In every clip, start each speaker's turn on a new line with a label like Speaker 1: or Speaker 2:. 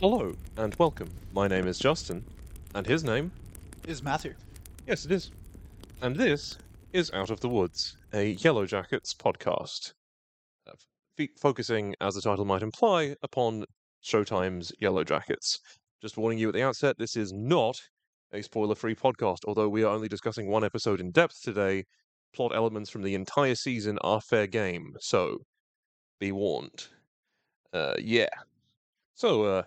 Speaker 1: Hello and welcome. My name is Justin, and his name,
Speaker 2: Is Matthew.
Speaker 1: yes, it is. And this is Out of the Woods, a Yellowjackets podcast, uh, f- focusing, as the title might imply, upon Showtime's Yellowjackets. Just warning you at the outset, this is not a spoiler-free podcast. Although we are only discussing one episode in depth today, plot elements from the entire season are fair game. So, be warned. Uh, yeah. So, uh,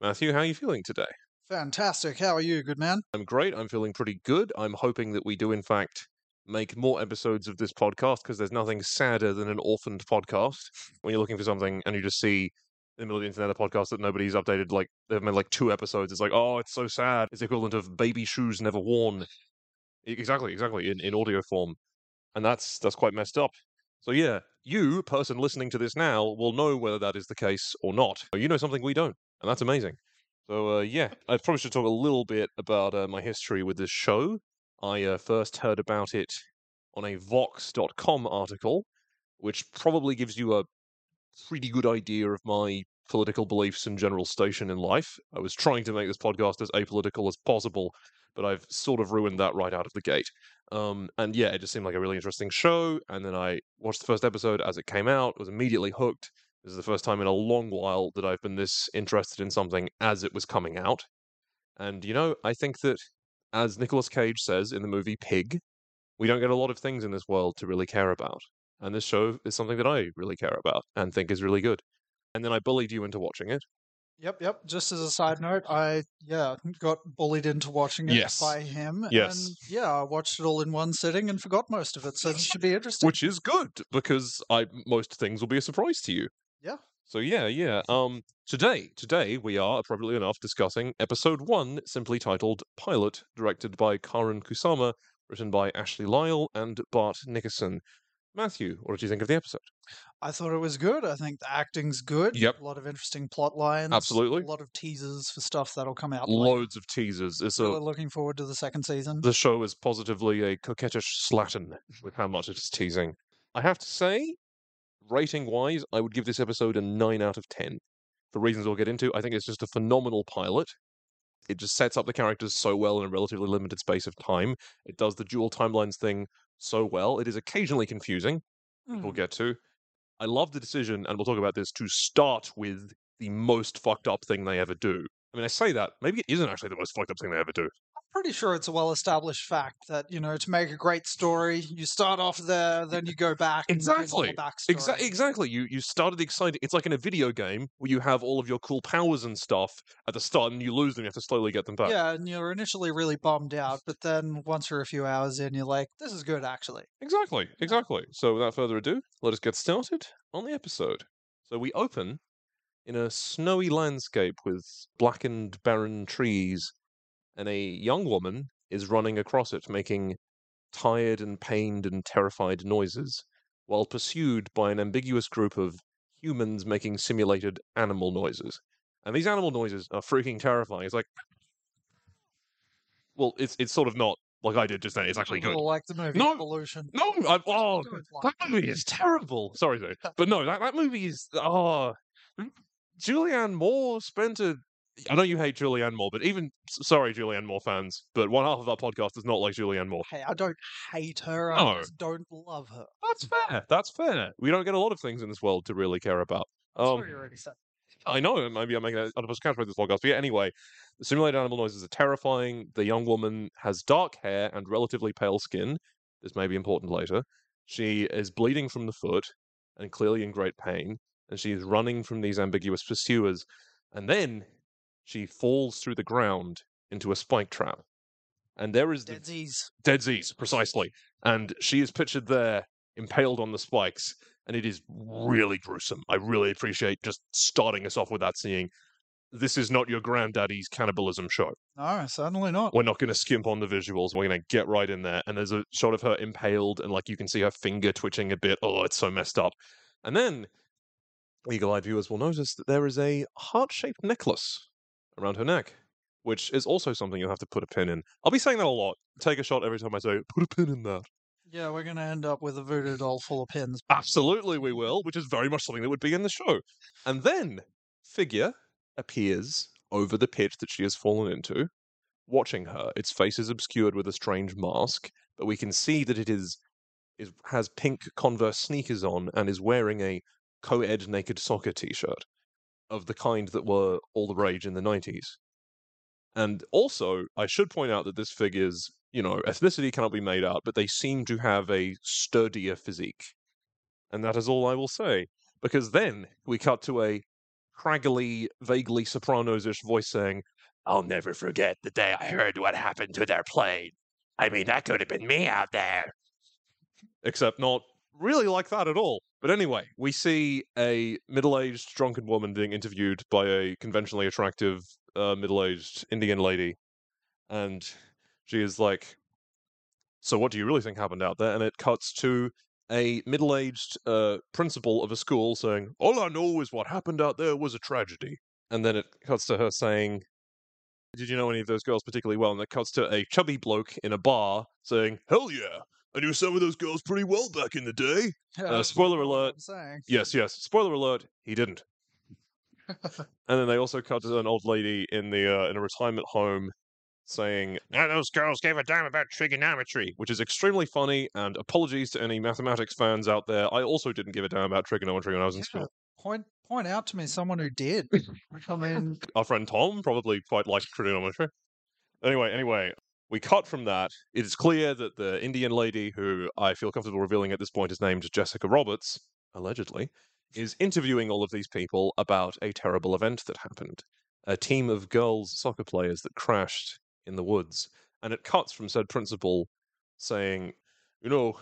Speaker 1: Matthew, how are you feeling today?
Speaker 2: Fantastic. How are you, good man?
Speaker 1: I'm great. I'm feeling pretty good. I'm hoping that we do, in fact, make more episodes of this podcast because there's nothing sadder than an orphaned podcast when you're looking for something and you just see in the middle of the internet a podcast that nobody's updated. Like they've made like two episodes. It's like, oh, it's so sad. It's the equivalent of baby shoes never worn. Exactly, exactly in, in audio form, and that's that's quite messed up. So yeah, you person listening to this now will know whether that is the case or not. You know something we don't, and that's amazing. So uh, yeah, I probably should talk a little bit about uh, my history with this show. I uh, first heard about it on a Vox.com article, which probably gives you a pretty good idea of my political beliefs and general station in life. I was trying to make this podcast as apolitical as possible, but I've sort of ruined that right out of the gate. Um, and yeah, it just seemed like a really interesting show. And then I watched the first episode as it came out, was immediately hooked. This is the first time in a long while that I've been this interested in something as it was coming out. And you know, I think that, as Nicolas Cage says in the movie Pig, we don't get a lot of things in this world to really care about. And this show is something that I really care about and think is really good. And then I bullied you into watching it.
Speaker 2: Yep, yep. Just as a side note, I yeah got bullied into watching it
Speaker 1: Yes.
Speaker 2: by him.
Speaker 1: Yes.
Speaker 2: And yeah, I watched it all in one sitting and forgot most of it. So this should be interesting.
Speaker 1: which is good because I most things will be a surprise to you.
Speaker 2: Yeah.
Speaker 1: So yeah, yeah. Um, today, today we are appropriately enough discussing episode one, simply titled "Pilot," directed by Karyn Kusama, written by Ashley Lyle and Bart Nickerson. Matthew, what did you think of the episode?
Speaker 2: I thought it was good. I think the acting's good.
Speaker 1: Yep.
Speaker 2: A lot of interesting plot lines.
Speaker 1: Absolutely.
Speaker 2: A lot of teasers for stuff that'll come out. later.
Speaker 1: Loads of teasers. It's
Speaker 2: Really
Speaker 1: a
Speaker 2: looking forward to the second season.
Speaker 1: the show is positively a coquettish slattern with how much it is teasing. I have to say, rating wise, I would give this episode a 9 out of 10. For reasons we'll get into, I think it's just a phenomenal pilot. It just sets up the characters so well in a relatively limited space of time. It does the dual timelines thing so well. It is occasionally confusing, we'll
Speaker 2: Mhm.
Speaker 1: get to. I love the decision, and we'll talk about this, to start with the most fucked up thing they ever do. I mean, I say that, maybe it isn't actually the most fucked up thing they ever do.
Speaker 2: Pretty sure it's a well established fact that, you know, to make a great story, you start off there, then you go back
Speaker 1: Exactly. Exa- exactly. You you started the exciting. It's like in a video game where you have all of your cool powers and stuff at the start, and you lose them. You have to slowly get them back.
Speaker 2: Yeah, and you're initially really bummed out, but then once you're a few hours in, you're like, this is good, actually.
Speaker 1: Exactly. Exactly. So without further ado, let us get started on the episode. So we open in a snowy landscape with blackened, barren trees, and a young woman is running across it, making tired and pained and terrified noises, while pursued by an ambiguous group of humans making simulated animal noises. And these animal noises are freaking terrifying. It's like, well, it's it's sort of not like I did just then. It's actually good.
Speaker 2: Like the movie
Speaker 1: No,
Speaker 2: Evolution.
Speaker 1: No, I, oh, that movie is terrible. Sorry, though, but no, that, that movie is oh, Julianne Moore spent a. I know you hate Julianne Moore, but even sorry, Julianne Moore fans, but one half of our podcast is not like Julianne Moore.
Speaker 2: Hey, I don't hate her.
Speaker 1: No.
Speaker 2: I just don't love her.
Speaker 1: That's fair. That's fair. We don't get a lot of things in this world to really care about. Um,
Speaker 2: what you already said.
Speaker 1: I know, maybe I'm making a out of a catch with this podcast. But yeah, anyway, the simulated animal noises are terrifying. The young woman has dark hair and relatively pale skin. This may be important later. She is bleeding from the foot and clearly in great pain, and she is running from these ambiguous pursuers. And then she falls through the ground into a spike trap. And there is the
Speaker 2: Dead Z's.
Speaker 1: Dead Z's, precisely. And she is pictured there, impaled on the spikes, and it is really gruesome. I really appreciate just starting us off with that seeing this is not your granddaddy's cannibalism show.
Speaker 2: No, certainly not.
Speaker 1: We're not going to skimp on the visuals. We're going to get right in there. And there's a shot of her impaled, and like you can see her finger twitching a bit. Oh, it's so messed up. And then eagle eyed viewers will notice that there is a heart shaped necklace around her neck, which is also something you'll have to put a pin in. I'll be saying that a lot. Take a shot every time I say, put a pin in that.
Speaker 2: Yeah, we're gonna end up with a voodoo doll full of pins.
Speaker 1: Absolutely, we will, which is very much something that would be in the show. And then figure appears over the pit that she has fallen into, watching her. Its face is obscured with a strange mask, but we can see that it is, is has pink Converse sneakers on and is wearing a co-ed naked soccer t-shirt of the kind that were all the rage in the 90s. And also, I should point out that this figure's, you know, ethnicity cannot be made out, but they seem to have a sturdier physique. And that is all I will say. Because then we cut to a craggly, vaguely sopranos-ish voice saying, I'll never forget the day I heard what happened to their plane. I mean, that could have been me out there. Except not really like that at all. But anyway, we see a middle aged drunken woman being interviewed by a conventionally attractive uh, middle aged Indian lady. And she is like, So what do you really think happened out there? And it cuts to a middle aged uh, principal of a school saying, All I know is what happened out there was a tragedy. And then it cuts to her saying, Did you know any of those girls particularly well? And it cuts to a chubby bloke in a bar saying, Hell yeah, I knew some of those girls pretty well back in the day. Uh, spoiler alert. Yes, yes. Spoiler alert, he didn't. and then they also cut to an old lady in the uh, in a retirement home saying, "Now those girls gave a damn about trigonometry," which is extremely funny. And apologies to any mathematics fans out there. I also didn't give a damn about trigonometry when I was in
Speaker 2: Yeah,
Speaker 1: school.
Speaker 2: Point point out to me someone who did. I mean,
Speaker 1: Our friend Tom probably quite liked trigonometry. Anyway, anyway, we cut from that. It is clear that the Indian lady, who I feel comfortable revealing at this point is named Jessica Roberts, allegedly, is interviewing all of these people about a terrible event that happened. A team of girls soccer players that crashed in the woods. And it cuts from said principal saying, you know,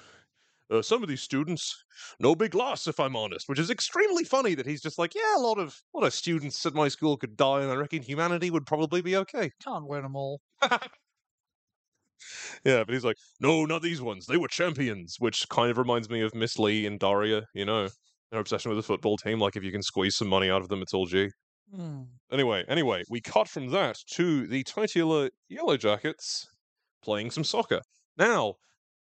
Speaker 1: uh, some of these students, no big loss, if I'm honest, which is extremely funny that he's just like, yeah, a lot of a lot of students at my school could die, and I reckon humanity would probably be okay.
Speaker 2: can't win them all.
Speaker 1: Yeah, but he's like, no, not these ones. They were champions, which kind of reminds me of Miss Li and Daria. You know, their obsession with the football team. Like, if you can squeeze some money out of them, it's all G.
Speaker 2: Hmm.
Speaker 1: Anyway, anyway, we cut from that to the titular Yellowjackets playing some soccer. Now,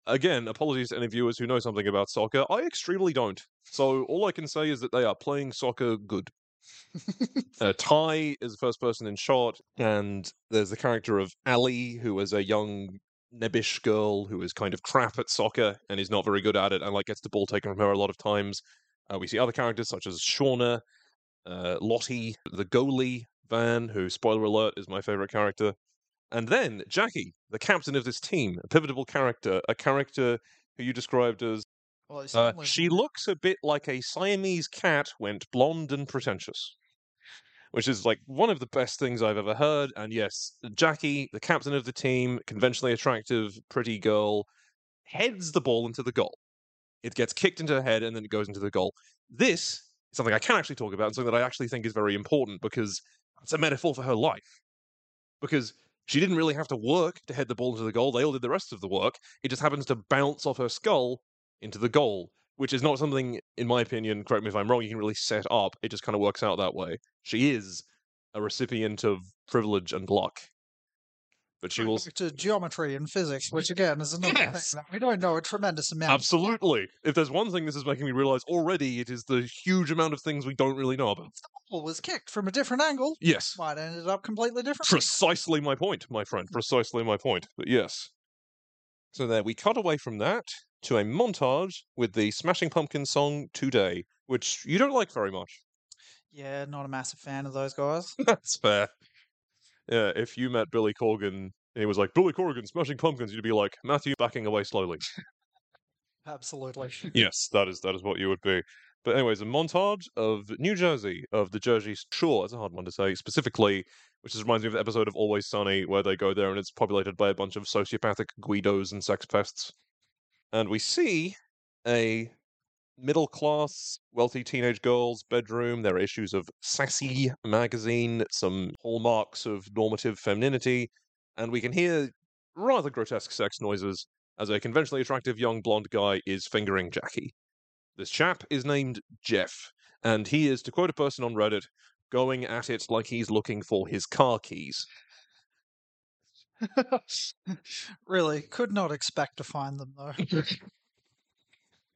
Speaker 1: again, apologies to any viewers who know something about soccer. I extremely don't. So all I can say is that they are playing soccer good. Uh, Tai is the first person in shot, and there's the character of Allie, who is a young nebbish girl who is kind of crap at soccer and is not very good at it, and like gets the ball taken from her a lot of times. Uh, we see other characters such as Shauna, uh, Lottie, the goalie Van, who spoiler alert is my favorite character, and then Jackie, the captain of this team, a pivotal character, a character who you described as
Speaker 2: Well,
Speaker 1: uh, she looks a bit like a Siamese cat went blonde and pretentious, which is like one of the best things I've ever heard. And yes, Jackie, the captain of the team, conventionally attractive, pretty girl, heads the ball into the goal. It gets kicked into her head and then it goes into the goal. This is something I can actually talk about and something that I actually think is very important because it's a metaphor for her life. Because she didn't really have to work to head the ball into the goal. They all did the rest of the work. It just happens to bounce off her skull into the goal, which is not something, in my opinion, correct me if I'm wrong, you can really set up. It just kind of works out that way. She is a recipient of privilege and luck. But she will.
Speaker 2: to uh, geometry and physics, which again is another
Speaker 1: Yes.
Speaker 2: thing that we don't know a tremendous amount.
Speaker 1: Absolutely. If there's one thing this is making me realize already, it is the huge amount of things we don't really know about.
Speaker 2: Ball was kicked from a different angle.
Speaker 1: Yes.
Speaker 2: Might have ended up completely different.
Speaker 1: Precisely my point, my friend. Hmm. Precisely my point. But yes. So there, we cut away from that to a montage with the Smashing Pumpkins song Today, which you don't like very much.
Speaker 2: Yeah, not a massive fan of those guys.
Speaker 1: That's fair. Yeah, if you met Billy Corgan and he was like, Billy Corgan, Smashing Pumpkins, you'd be like, Matthew backing away slowly.
Speaker 2: Absolutely.
Speaker 1: yes, that is that is what you would be. But anyways, a montage of New Jersey, of the Jersey Shore, it's a hard one to say, specifically which just reminds me of the episode of Always Sunny where they go there and it's populated by a bunch of sociopathic Guidos and sex pests. And we see a middle class, wealthy teenage girl's bedroom. There are issues of Sassy magazine, some hallmarks of normative femininity, and we can hear rather grotesque sex noises as a conventionally attractive young blonde guy is fingering Jackie. This chap is named Jeff, and he is, to quote a person on Reddit, going at it like he's looking for his car keys.
Speaker 2: really, could not expect to find them though.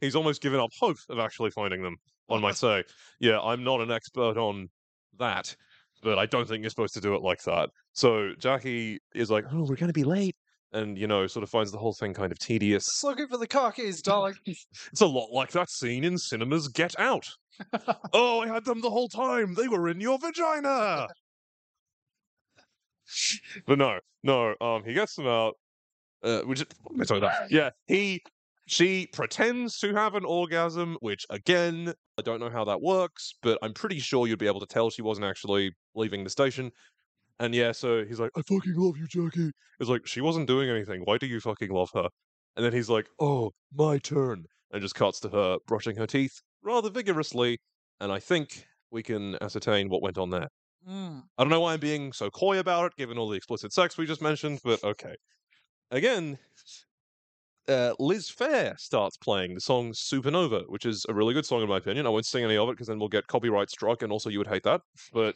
Speaker 1: He's almost given up hope of actually finding them, one might say. Yeah, I'm not an expert on that, but I don't think you're supposed to do it like that. So Jackie is like, oh, we're going to be late. And, you know, sort of finds the whole thing kind of tedious.
Speaker 2: Just looking for the car keys, darling.
Speaker 1: It's a lot like that scene in cinema's Get Out. oh, I had them the whole time. They were in your vagina. but no, no. Um, he gets them out. Uh, which what am I talking about? Yeah, he she pretends to have an orgasm, which again, I don't know how that works, but I'm pretty sure you'd be able to tell she wasn't actually leaving the station. And yeah, so he's like, I fucking love you, Jackie. It's like, she wasn't doing anything. Why do you fucking love her? And then he's like, oh, my turn. And just cuts to her brushing her teeth rather vigorously. And I think we can ascertain what went on there.
Speaker 2: Mm.
Speaker 1: I don't know why I'm being so coy about it, given all the explicit sex we just mentioned, but okay. Again, uh, Liz Phair starts playing the song Supernova, which is a really good song in my opinion. I won't sing any of it because then we'll get copyright struck, and also you would hate that. But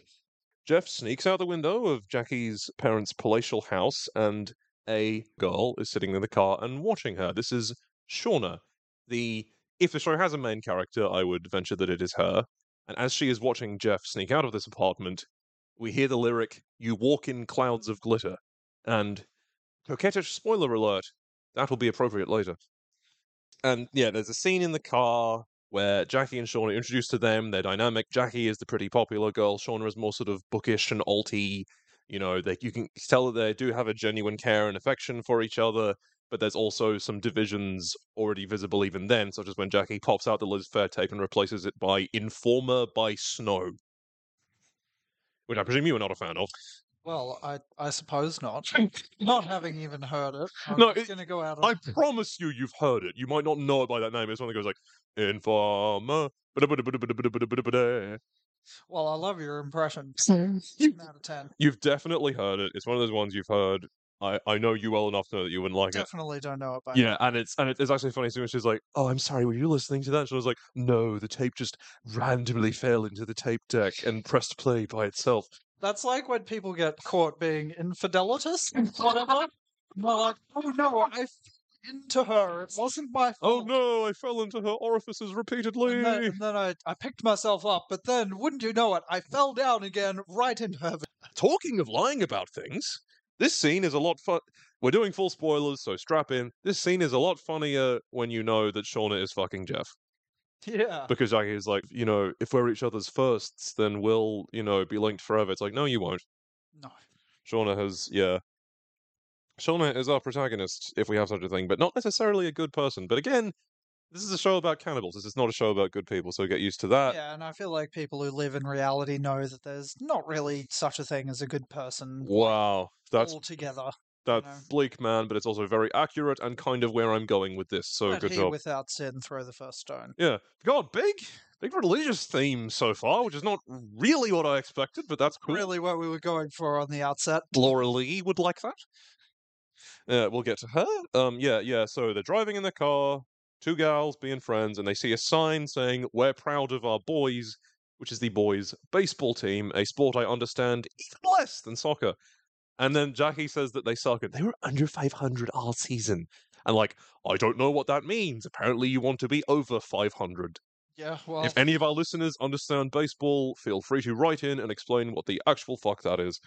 Speaker 1: Jeff sneaks out the window of Jackie's parents' palatial house, and a girl is sitting in the car and watching her. This is Shauna. The if the show has a main character, I would venture that it is her. And as she is watching Jeff sneak out of this apartment, we hear the lyric, You walk in clouds of glitter. And coquettish spoiler alert, that'll be appropriate later. And yeah, there's a scene in the car where Jackie and Shauna are introduced to them. They're dynamic. Jackie is the pretty popular girl. Shauna is more sort of bookish and alty. You know, they you can tell that they do have a genuine care and affection for each other. But there's also some divisions already visible even then, such as when Jackie pops out the Liz Phair tape and replaces it by Informer by Snow. Which I presume you were not a fan of.
Speaker 2: Well, I I suppose not. not having even heard it. I'm
Speaker 1: No,
Speaker 2: just
Speaker 1: it-
Speaker 2: gonna go out
Speaker 1: I promise you, you've heard it. You might not know it by that name. It's one that goes like Informer.
Speaker 2: Well, I love your impression. Ten out of ten.
Speaker 1: You've definitely heard it. It's one of those ones you've heard. I, I know you well enough to know that you wouldn't like it.
Speaker 2: Definitely don't know it by
Speaker 1: Yeah, and it's and it's actually funny. So she's like, "Oh, I'm sorry. Were you listening to that?" And I was like, "No, the tape just randomly fell into the tape deck and pressed play by itself."
Speaker 2: That's like when people get caught being infidelitous, whatever. They're like, oh no, I fell into her. It wasn't my
Speaker 1: Oh no, I fell into her orifices repeatedly.
Speaker 2: And then, and then I, I picked myself up, but then, wouldn't you know it, I fell down again right into her.
Speaker 1: Talking of lying about things, this scene is a lot fun. We're doing full spoilers, so strap in. This scene is a lot funnier when you know that Shauna is fucking Jeff.
Speaker 2: Yeah.
Speaker 1: Because Jackie is like, you know, if we're each other's firsts, then we'll, you know, be linked forever. It's like, no, you won't.
Speaker 2: No.
Speaker 1: Shauna has, yeah. Shauna is our protagonist, if we have such a thing, but not necessarily a good person. But again, this is a show about cannibals. This is not a show about good people, so get used to that.
Speaker 2: Yeah, and I feel like people who live in reality know that there's not really such a thing as a good person
Speaker 1: Wow, that's
Speaker 2: altogether.
Speaker 1: that's
Speaker 2: know.
Speaker 1: bleak, man, but it's also very accurate and kind of where I'm going with this. So
Speaker 2: Let
Speaker 1: good
Speaker 2: he
Speaker 1: job.
Speaker 2: without sin throw the first stone.
Speaker 1: Yeah, God, big, big religious theme so far, which is not really what I expected, but that's cool.
Speaker 2: Really, what we were going for on the outset.
Speaker 1: Laura Lee would like that. Yeah, we'll get to her. Um, yeah, yeah. So they're driving in the car, two girls being friends, and they see a sign saying, "We're proud of our boys," which is the boys' baseball team, a sport I understand even less than soccer. And then Jackie says that they suck, and they were under 500 all season. And like, I don't know what that means. Apparently, you want to be over 500.
Speaker 2: Yeah, well,
Speaker 1: If any of our listeners understand baseball, feel free to write in and explain what the actual fuck that is.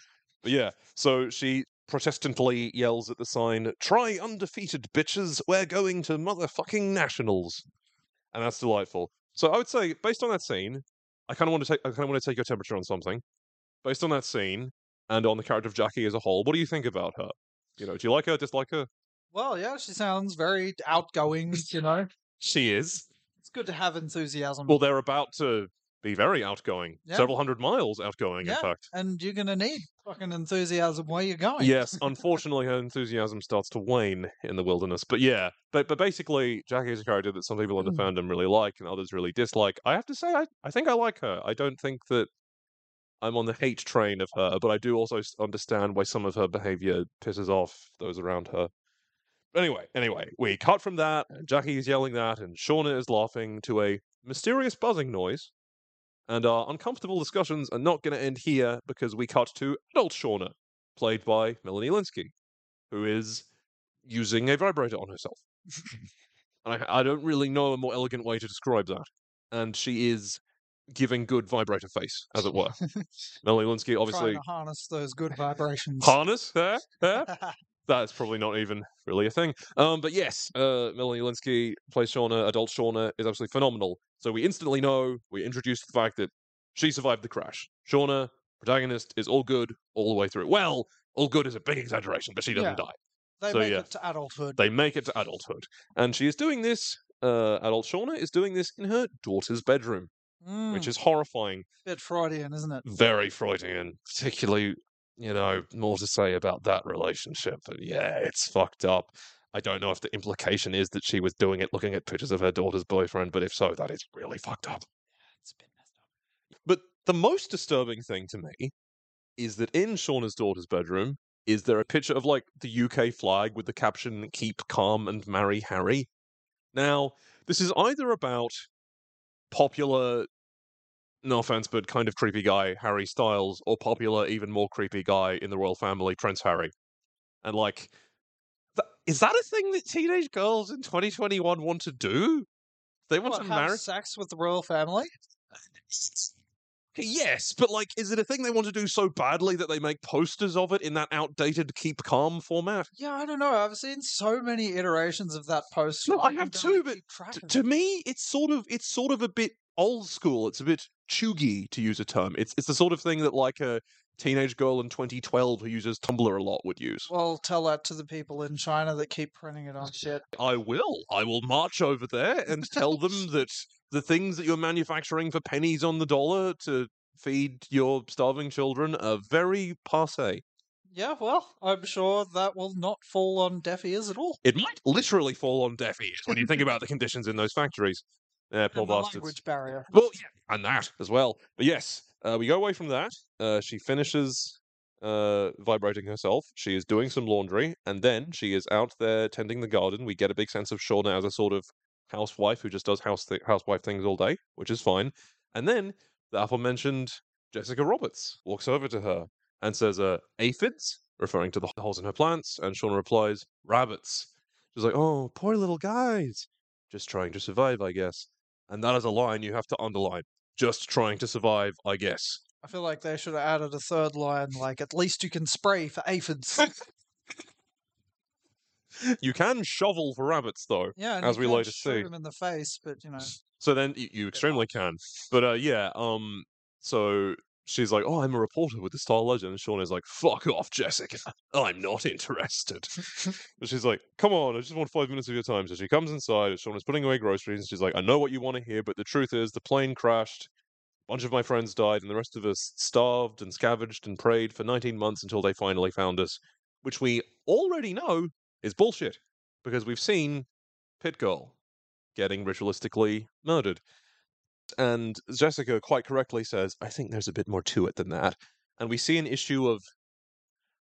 Speaker 1: But yeah, so she protestantly yells at the sign, "Try undefeated, bitches! We're going to motherfucking nationals," and that's delightful. So I would say, based on that scene, I kind of want to take, I kind of want to take your temperature on something. Based on that scene and on the character of Jackie as a whole, what do you think about her? You know, do you like her? Dislike her?
Speaker 2: well, yeah, she sounds very outgoing. You know,
Speaker 1: She is.
Speaker 2: it's good to have enthusiasm.
Speaker 1: Well, they're about to be very outgoing,
Speaker 2: Yeah.
Speaker 1: several hundred miles outgoing, in fact.
Speaker 2: And you're gonna need fucking enthusiasm where you're going.
Speaker 1: Yes, unfortunately, her enthusiasm starts to wane in the wilderness. But yeah, but but basically, Jackie is a character that some people in the
Speaker 2: Mm.
Speaker 1: fandom really like and others really dislike. I have to say, I, I think I like her. I don't think that I'm on the hate train of her, but I do also understand why some of her behavior pisses off those around her. Anyway, anyway, we cut from that, Jackie is yelling that, and Shauna is laughing to a mysterious buzzing noise. And our uncomfortable discussions are not going to end here because we cut to adult Shauna, played by Melanie Lynskey, who is using a vibrator on herself. I, I don't really know a more elegant way to describe that. And she is giving good vibrator face, as it were. Melanie Lynskey, obviously,
Speaker 2: Trying to harness those good vibrations.
Speaker 1: harness, eh? Eh? That's probably not even really a thing. Um, but yes, uh, Melanie Lynskey plays Shauna. Adult Shauna is absolutely phenomenal. So we instantly know, we introduced the fact that she survived the crash. Shauna, protagonist, is all good all the way through. Well, all good is a big exaggeration, but she doesn't
Speaker 2: Yeah.
Speaker 1: die.
Speaker 2: They
Speaker 1: So,
Speaker 2: make
Speaker 1: yeah.
Speaker 2: it to adulthood.
Speaker 1: They make it to adulthood. And she is doing this, uh, adult Shauna is doing this in her daughter's bedroom,
Speaker 2: Mm,
Speaker 1: which is horrifying A
Speaker 2: bit Freudian, isn't it?
Speaker 1: very Freudian, particularly, you know, more to say about that relationship. But yeah, it's fucked up. I don't know if the implication is that she was doing it looking at pictures of her daughter's boyfriend, but if so, that is really fucked up.
Speaker 2: It's a bit messed up.
Speaker 1: But the most disturbing thing to me is that in Shauna's daughter's bedroom is there a picture of like the UK flag with the caption "Keep calm and marry Harry." Now, this is either about popular, no offense, but kind of creepy guy Harry Styles, or popular, even more creepy guy in the royal family, Prince Harry. And like, th- is that a thing that teenage girls in 2021 want to do? They want
Speaker 2: What,
Speaker 1: to
Speaker 2: have
Speaker 1: marry.
Speaker 2: sex with the royal family?
Speaker 1: Yes, but like, is it a thing they want to do so badly that they make posters of it in that outdated keep calm format?
Speaker 2: Yeah, I don't know. I've seen so many iterations of that post.
Speaker 1: No, I have too, but
Speaker 2: track
Speaker 1: T- to me, it's sort of it's sort of a bit old school. It's a bit cheugy to use a term. It's it's the sort of thing that like a teenage girl in 2012 who uses Tumblr a lot would use.
Speaker 2: Well, tell that to the people in China that keep printing it on shit.
Speaker 1: I will. I will march over there and tell them that the things that you're manufacturing for pennies on the dollar to feed your starving children are very passe.
Speaker 2: Yeah, well, I'm sure that will not fall on deaf ears at all.
Speaker 1: It might literally fall on deaf ears when you think about the conditions in those factories. Yeah, poor
Speaker 2: And
Speaker 1: bastards.
Speaker 2: language barrier.
Speaker 1: Well, yeah, and that as well. But yes, uh, we go away from that. Uh, she finishes uh, vibrating herself. She is doing some laundry, and then she is out there tending the garden. We get a big sense of Shauna as a sort of housewife who just does house th- housewife things all day, which is fine. And then the aforementioned Jessica Roberts walks over to her and says, uh, "Aphids," referring to the holes in her plants, and Shauna replies, "Rabbits." She's like, "Oh, poor little guys, just trying to survive, I guess." And that is a line you have to underline. Just trying to survive, I guess.
Speaker 2: I feel like they should have added a third line, like at least you can spray for aphids.
Speaker 1: You can shovel for rabbits, though.
Speaker 2: yeah, and
Speaker 1: As
Speaker 2: you
Speaker 1: we later see.
Speaker 2: them in the face, but you know,
Speaker 1: So then you, you extremely can. But uh, yeah, um, so she's like, "Oh, I'm a reporter with the Star Ledger," and Shauna's like, "Fuck off, Jessica. I'm not interested." but she's like, "Come on, I just want five minutes of your time." So she comes inside, and Shauna's putting away groceries, and she's like, "I know what you want to hear, but the truth is, the plane crashed." A bunch of my friends died, and the rest of us starved and scavenged and prayed for 19 months until they finally found us, which we already know is bullshit because we've seen Pit Girl getting ritualistically murdered. And Jessica quite correctly says, I think there's a bit more to it than that. And we see an issue of,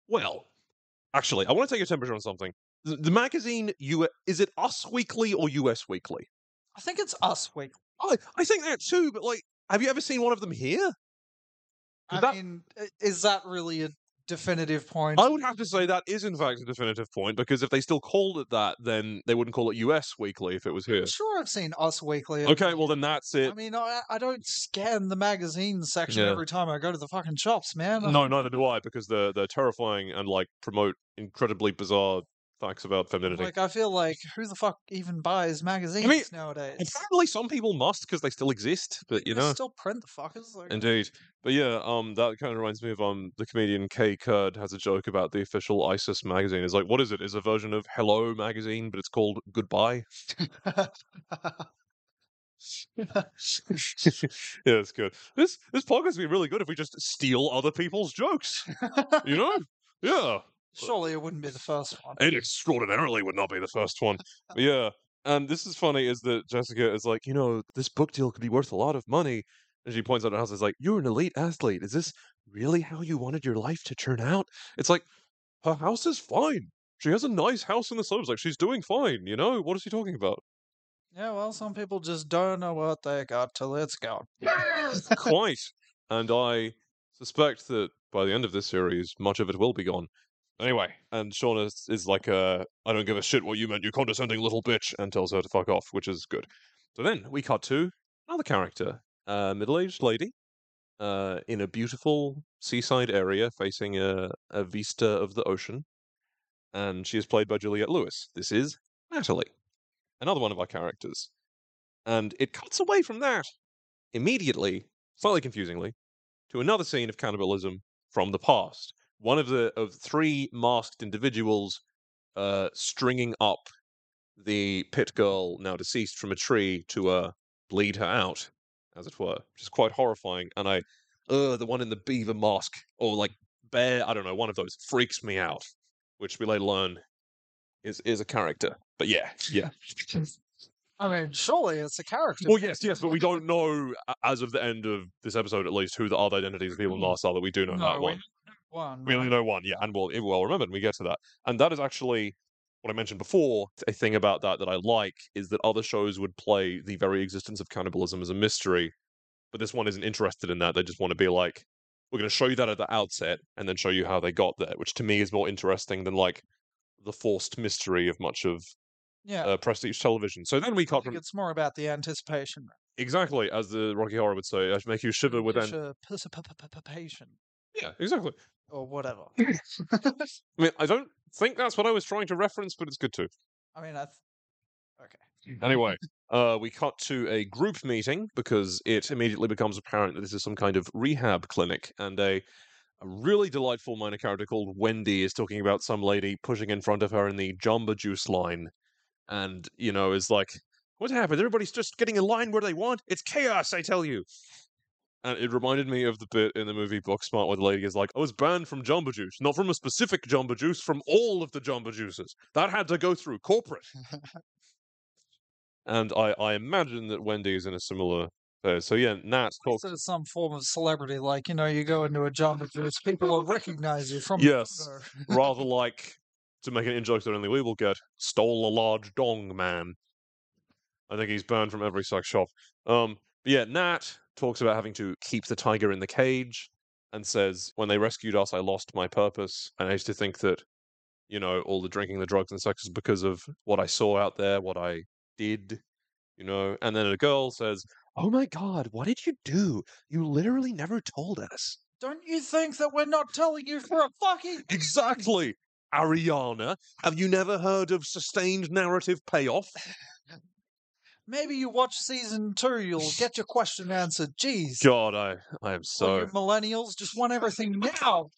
Speaker 1: well, actually, I want to take your temperature on something. The, the magazine, U- is it Us Weekly or US Weekly?
Speaker 2: I think it's Us Weekly.
Speaker 1: I, I think that too, but like, have you ever seen one of them here?
Speaker 2: I
Speaker 1: that-
Speaker 2: mean, is that really a definitive point?
Speaker 1: I would have to say that is in fact a definitive point because if they still called it that, then they wouldn't call it US Weekly if it was here.
Speaker 2: I'm sure I've seen Us Weekly.
Speaker 1: Okay, well then that's it.
Speaker 2: I mean, I, I don't scan the magazine section
Speaker 1: Yeah.
Speaker 2: every time I go to the fucking shops, man.
Speaker 1: No, neither do I, because they're they're terrifying and like promote incredibly bizarre facts about femininity.
Speaker 2: Like, I feel like who the fuck even buys magazines nowadays?
Speaker 1: Apparently, some people must because they still exist, but you
Speaker 2: They
Speaker 1: know,
Speaker 2: still print the fuckers. Like,
Speaker 1: indeed. But yeah, um, that kind of reminds me of um, the comedian Kae Kurd has a joke about the official ISIS magazine. It's like, what is it? Is a version of Hello magazine, but it's called Goodbye. yeah, it's good. This this podcast would be really good if we just steal other people's jokes. You know? Yeah.
Speaker 2: Surely it wouldn't be the first one.
Speaker 1: It extraordinarily would not be the first one. Yeah. And this is funny is that Jessica is like, you know, this book deal could be worth a lot of money. And she points out her house is like, You're an elite athlete. Is this really how you wanted your life to turn out? It's like, her house is fine. She has a nice house in the suburbs. Like, she's doing fine, you know? What is she talking about?
Speaker 2: Yeah, well, some people just don't know what they got till it's gone.
Speaker 1: Quite. And I suspect that by the end of this series, much of it will be gone. Anyway, and Shauna is, is like, uh, I don't give a shit what you meant, you condescending little bitch, and tells her to fuck off, which is good. So then we cut to another character, a middle aged lady, uh, in a beautiful seaside area facing a, a vista of the ocean. And she is played by Juliette Lewis. This is Natalie, another one of our characters. And it cuts away from that immediately, slightly confusingly, to another scene of cannibalism from the past. One of the of three masked individuals uh, stringing up the pit girl, now deceased, from a tree to uh, bleed her out, as it were, which is quite horrifying. And I, uh, the one in the beaver mask, or like bear, I don't know, one of those freaks me out, which we later learn is is a character. But yeah, yeah.
Speaker 2: I mean, surely it's a character.
Speaker 1: Well, yes, yes, but we don't know as of the end of this episode, at least, who the other identities of people in masks are. That we do know
Speaker 2: no,
Speaker 1: that
Speaker 2: we
Speaker 1: one.
Speaker 2: One.
Speaker 1: We only know one, yeah, and we'll well remembered. We get to that, and that is actually what I mentioned before. A thing about that that I like is that other shows would play the very existence of cannibalism as a mystery, but this one isn't interested in that. They just want to be like, we're going to show you that at the outset, and then show you how they got there, which to me is more interesting than like the forced mystery of much of
Speaker 2: Yeah.
Speaker 1: uh, prestige television. So then we cut from
Speaker 2: it's more about the anticipation.
Speaker 1: exactly as the Rocky Horror would say, I should make you shiver with an
Speaker 2: anticipation
Speaker 1: yeah, exactly.
Speaker 2: or whatever.
Speaker 1: I mean, I don't think that's what I was trying to reference, but it's good too.
Speaker 2: I mean, I. Okay.
Speaker 1: Anyway, uh, we cut to a group meeting because it immediately becomes apparent that this is some kind of rehab clinic, and a, a really delightful minor character called Wendy is talking about some lady pushing in front of her in the Jamba Juice line, and you know is like, "What happened? Everybody's just getting in line where they want. It's chaos, I tell you." And it reminded me of the bit in the movie Booksmart where the lady is like, I was banned from Jamba Juice, not from a specific Jamba Juice, from all of the Jamba Juices. That had to go through corporate. and I, I imagine that Wendy is in a similar. So yeah, Nat talks.
Speaker 2: So some form of celebrity, like you know, you go into a Jamba Juice, people will recognize you from.
Speaker 1: Yes. rather like to make an in joke that only we will get, stole a large dong man. I think he's banned from every sex shop. Um, but yeah, Nat talks about having to keep the tiger in the cage and says, When they rescued us, I lost my purpose. And I used to think that, you know, all the drinking, the drugs, and sex is because of what I saw out there, what I did, you know. And then a girl says, Oh my God, what did you do? You literally never told us.
Speaker 2: Don't you think that we're not telling you for a fucking?
Speaker 1: Exactly. Ariana, have you never heard of sustained narrative payoff?
Speaker 2: Maybe you watch season two, you'll get your question answered. Jeez.
Speaker 1: God, I, I am so.
Speaker 2: you millennials just want everything now.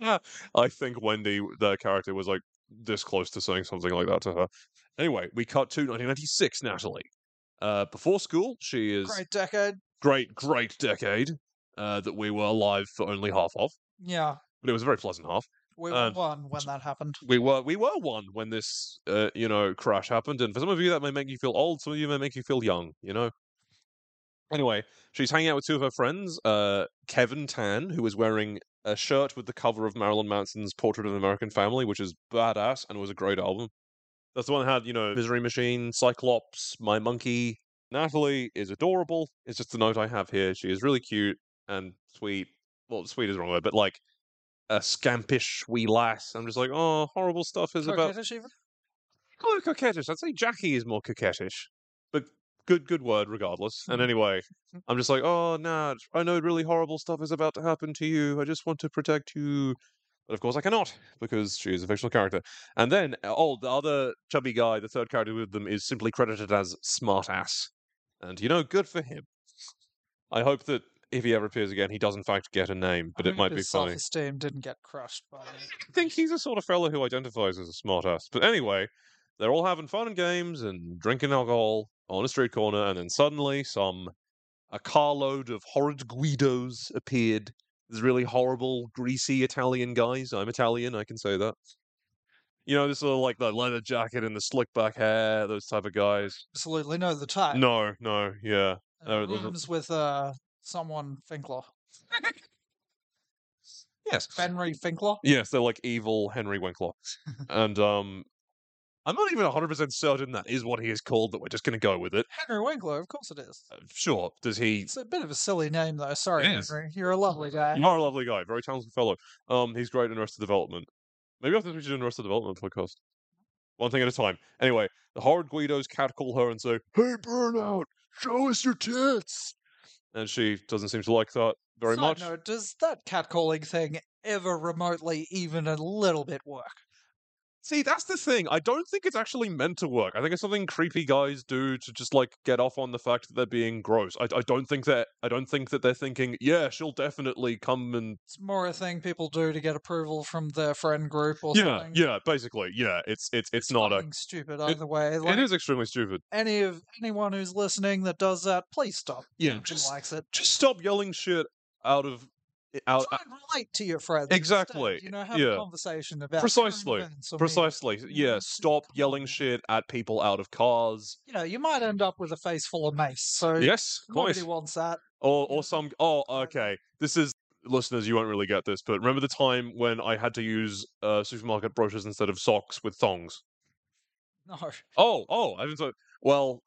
Speaker 1: I think Wendy, the character, was like this close to saying something like that to her. Anyway, we cut to 1996, Natalie. Uh, before school, she is
Speaker 2: Great decade.
Speaker 1: great, great decade uh, that we were alive for only half of,
Speaker 2: Yeah,
Speaker 1: but it was a very pleasant half.
Speaker 2: We were
Speaker 1: Uh,
Speaker 2: one when that happened.
Speaker 1: we were we were one when this uh, you know crash happened and for some of you that may make you feel old some of you may make you feel young you know? Anyway she's hanging out with two of her friends uh kevin tan who is wearing a shirt with the cover of marilyn manson's portrait of an american family which is badass and was a great album. That's the one that had you know misery machine cyclops my monkey natalie is adorable. It's just the note i have here. She is really cute and sweet. Well sweet is the wrong word but like a scampish wee lass. I'm just like, oh, horrible stuff is about.
Speaker 2: Coquettish even?
Speaker 1: Oh, coquettish. I'd say Jackie is more coquettish, but good, good word regardless. And anyway, I'm just like, oh, Nat, I know really horrible stuff is about to happen to you. I just want to protect you. But of course, I cannot because she is a fictional character. And then, uh, oh, the other chubby guy, the third character with them, is simply credited as smartass. And you know, good for him. I hope that if he ever appears again, he does in fact get a name, but
Speaker 2: I
Speaker 1: it might be
Speaker 2: his
Speaker 1: funny.
Speaker 2: Self-esteem didn't get crushed by it.
Speaker 1: I think he's the sort of fellow who identifies as a smartass. But anyway, they're all having fun and games and drinking alcohol on a street corner, and then suddenly some a carload of horrid Guidos appeared. These really horrible, greasy Italian guys. I'm Italian, I can say that. You know, this little like the leather jacket and the slick back hair, those type of guys.
Speaker 2: Absolutely know the type.
Speaker 1: No, no, yeah.
Speaker 2: Uh,
Speaker 1: no,
Speaker 2: rooms with uh someone Finkler.
Speaker 1: Yes.
Speaker 2: Henry Finkler.
Speaker 1: Yes, they're like evil Henry Winkler. and um I'm not even 100% certain that is what he is called, but we're just going to go with it.
Speaker 2: Henry Winkler, of course it is.
Speaker 1: Uh, Sure. Does he
Speaker 2: It's a bit of a silly name though. Sorry,
Speaker 1: It is.
Speaker 2: Henry. You're a lovely guy.
Speaker 1: You are a lovely guy, very talented fellow. Um, he's great in Arrested Development. Maybe after we should do an Arrested Development podcast. One thing at a time. Anyway, the horrid Guidos catcall her and say, "Hey, Burnout, show us your tits," and she doesn't seem to like that very
Speaker 2: Side
Speaker 1: much.
Speaker 2: note, does that catcalling thing ever remotely even a little bit work?
Speaker 1: See, that's the thing. I don't think it's actually meant to work. I think it's something creepy guys do to just like get off on the fact that they're being gross. I, I don't think that I don't think that they're thinking, yeah, she'll definitely come and
Speaker 2: It's more a thing people do to get approval from their friend group or
Speaker 1: yeah,
Speaker 2: something.
Speaker 1: yeah. Basically, yeah. It's it's it's not a.
Speaker 2: Stupid either way. Like,
Speaker 1: It is extremely stupid.
Speaker 2: any of anyone who's listening that does that, please stop.
Speaker 1: Yeah, just
Speaker 2: likes it.
Speaker 1: just stop yelling shit out of out
Speaker 2: Try and relate to your friends.
Speaker 1: Uh, Exactly,
Speaker 2: Instead. You know, have
Speaker 1: yeah.
Speaker 2: a conversation about
Speaker 1: Precisely,
Speaker 2: media.
Speaker 1: precisely. Yeah, stop yelling shit at people out of cars.
Speaker 2: You know, you might end up with a face full of mace. So
Speaker 1: Yes,
Speaker 2: nobody wants that.
Speaker 1: Or or some. Oh, okay. This is listeners. You won't really get this, but remember the time when I had to use uh, supermarket brochures instead of socks with thongs?
Speaker 2: No.
Speaker 1: Oh, oh, I didn't. Well,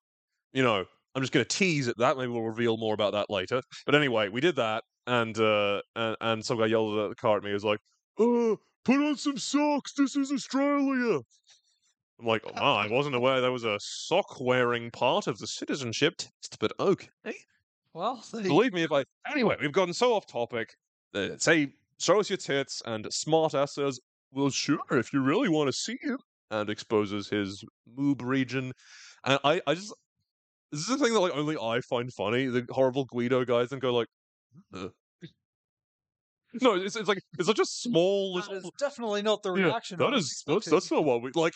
Speaker 1: you know, I'm just going to tease at that. Maybe we'll reveal more about that later. But anyway, we did that, and uh, and, and some guy yelled at the car at me. He was like, "Oh, put on some socks. This is Australia." I'm like, oh, I wasn't aware there was a sock wearing part of the citizenship test, but okay.
Speaker 2: Well,
Speaker 1: Believe me, if I. Anyway, we've gotten so off topic. Uh, say, show us your tits, and Smartass says, well, sure, if you really want to see it, and exposes his moob region. And I, I just. This is the thing that like only I find funny. The horrible Guido guys and go like. No, it's it's like it's such a small
Speaker 2: that
Speaker 1: little.
Speaker 2: is definitely not the
Speaker 1: Yeah,
Speaker 2: reaction.
Speaker 1: That that's that's not what we like.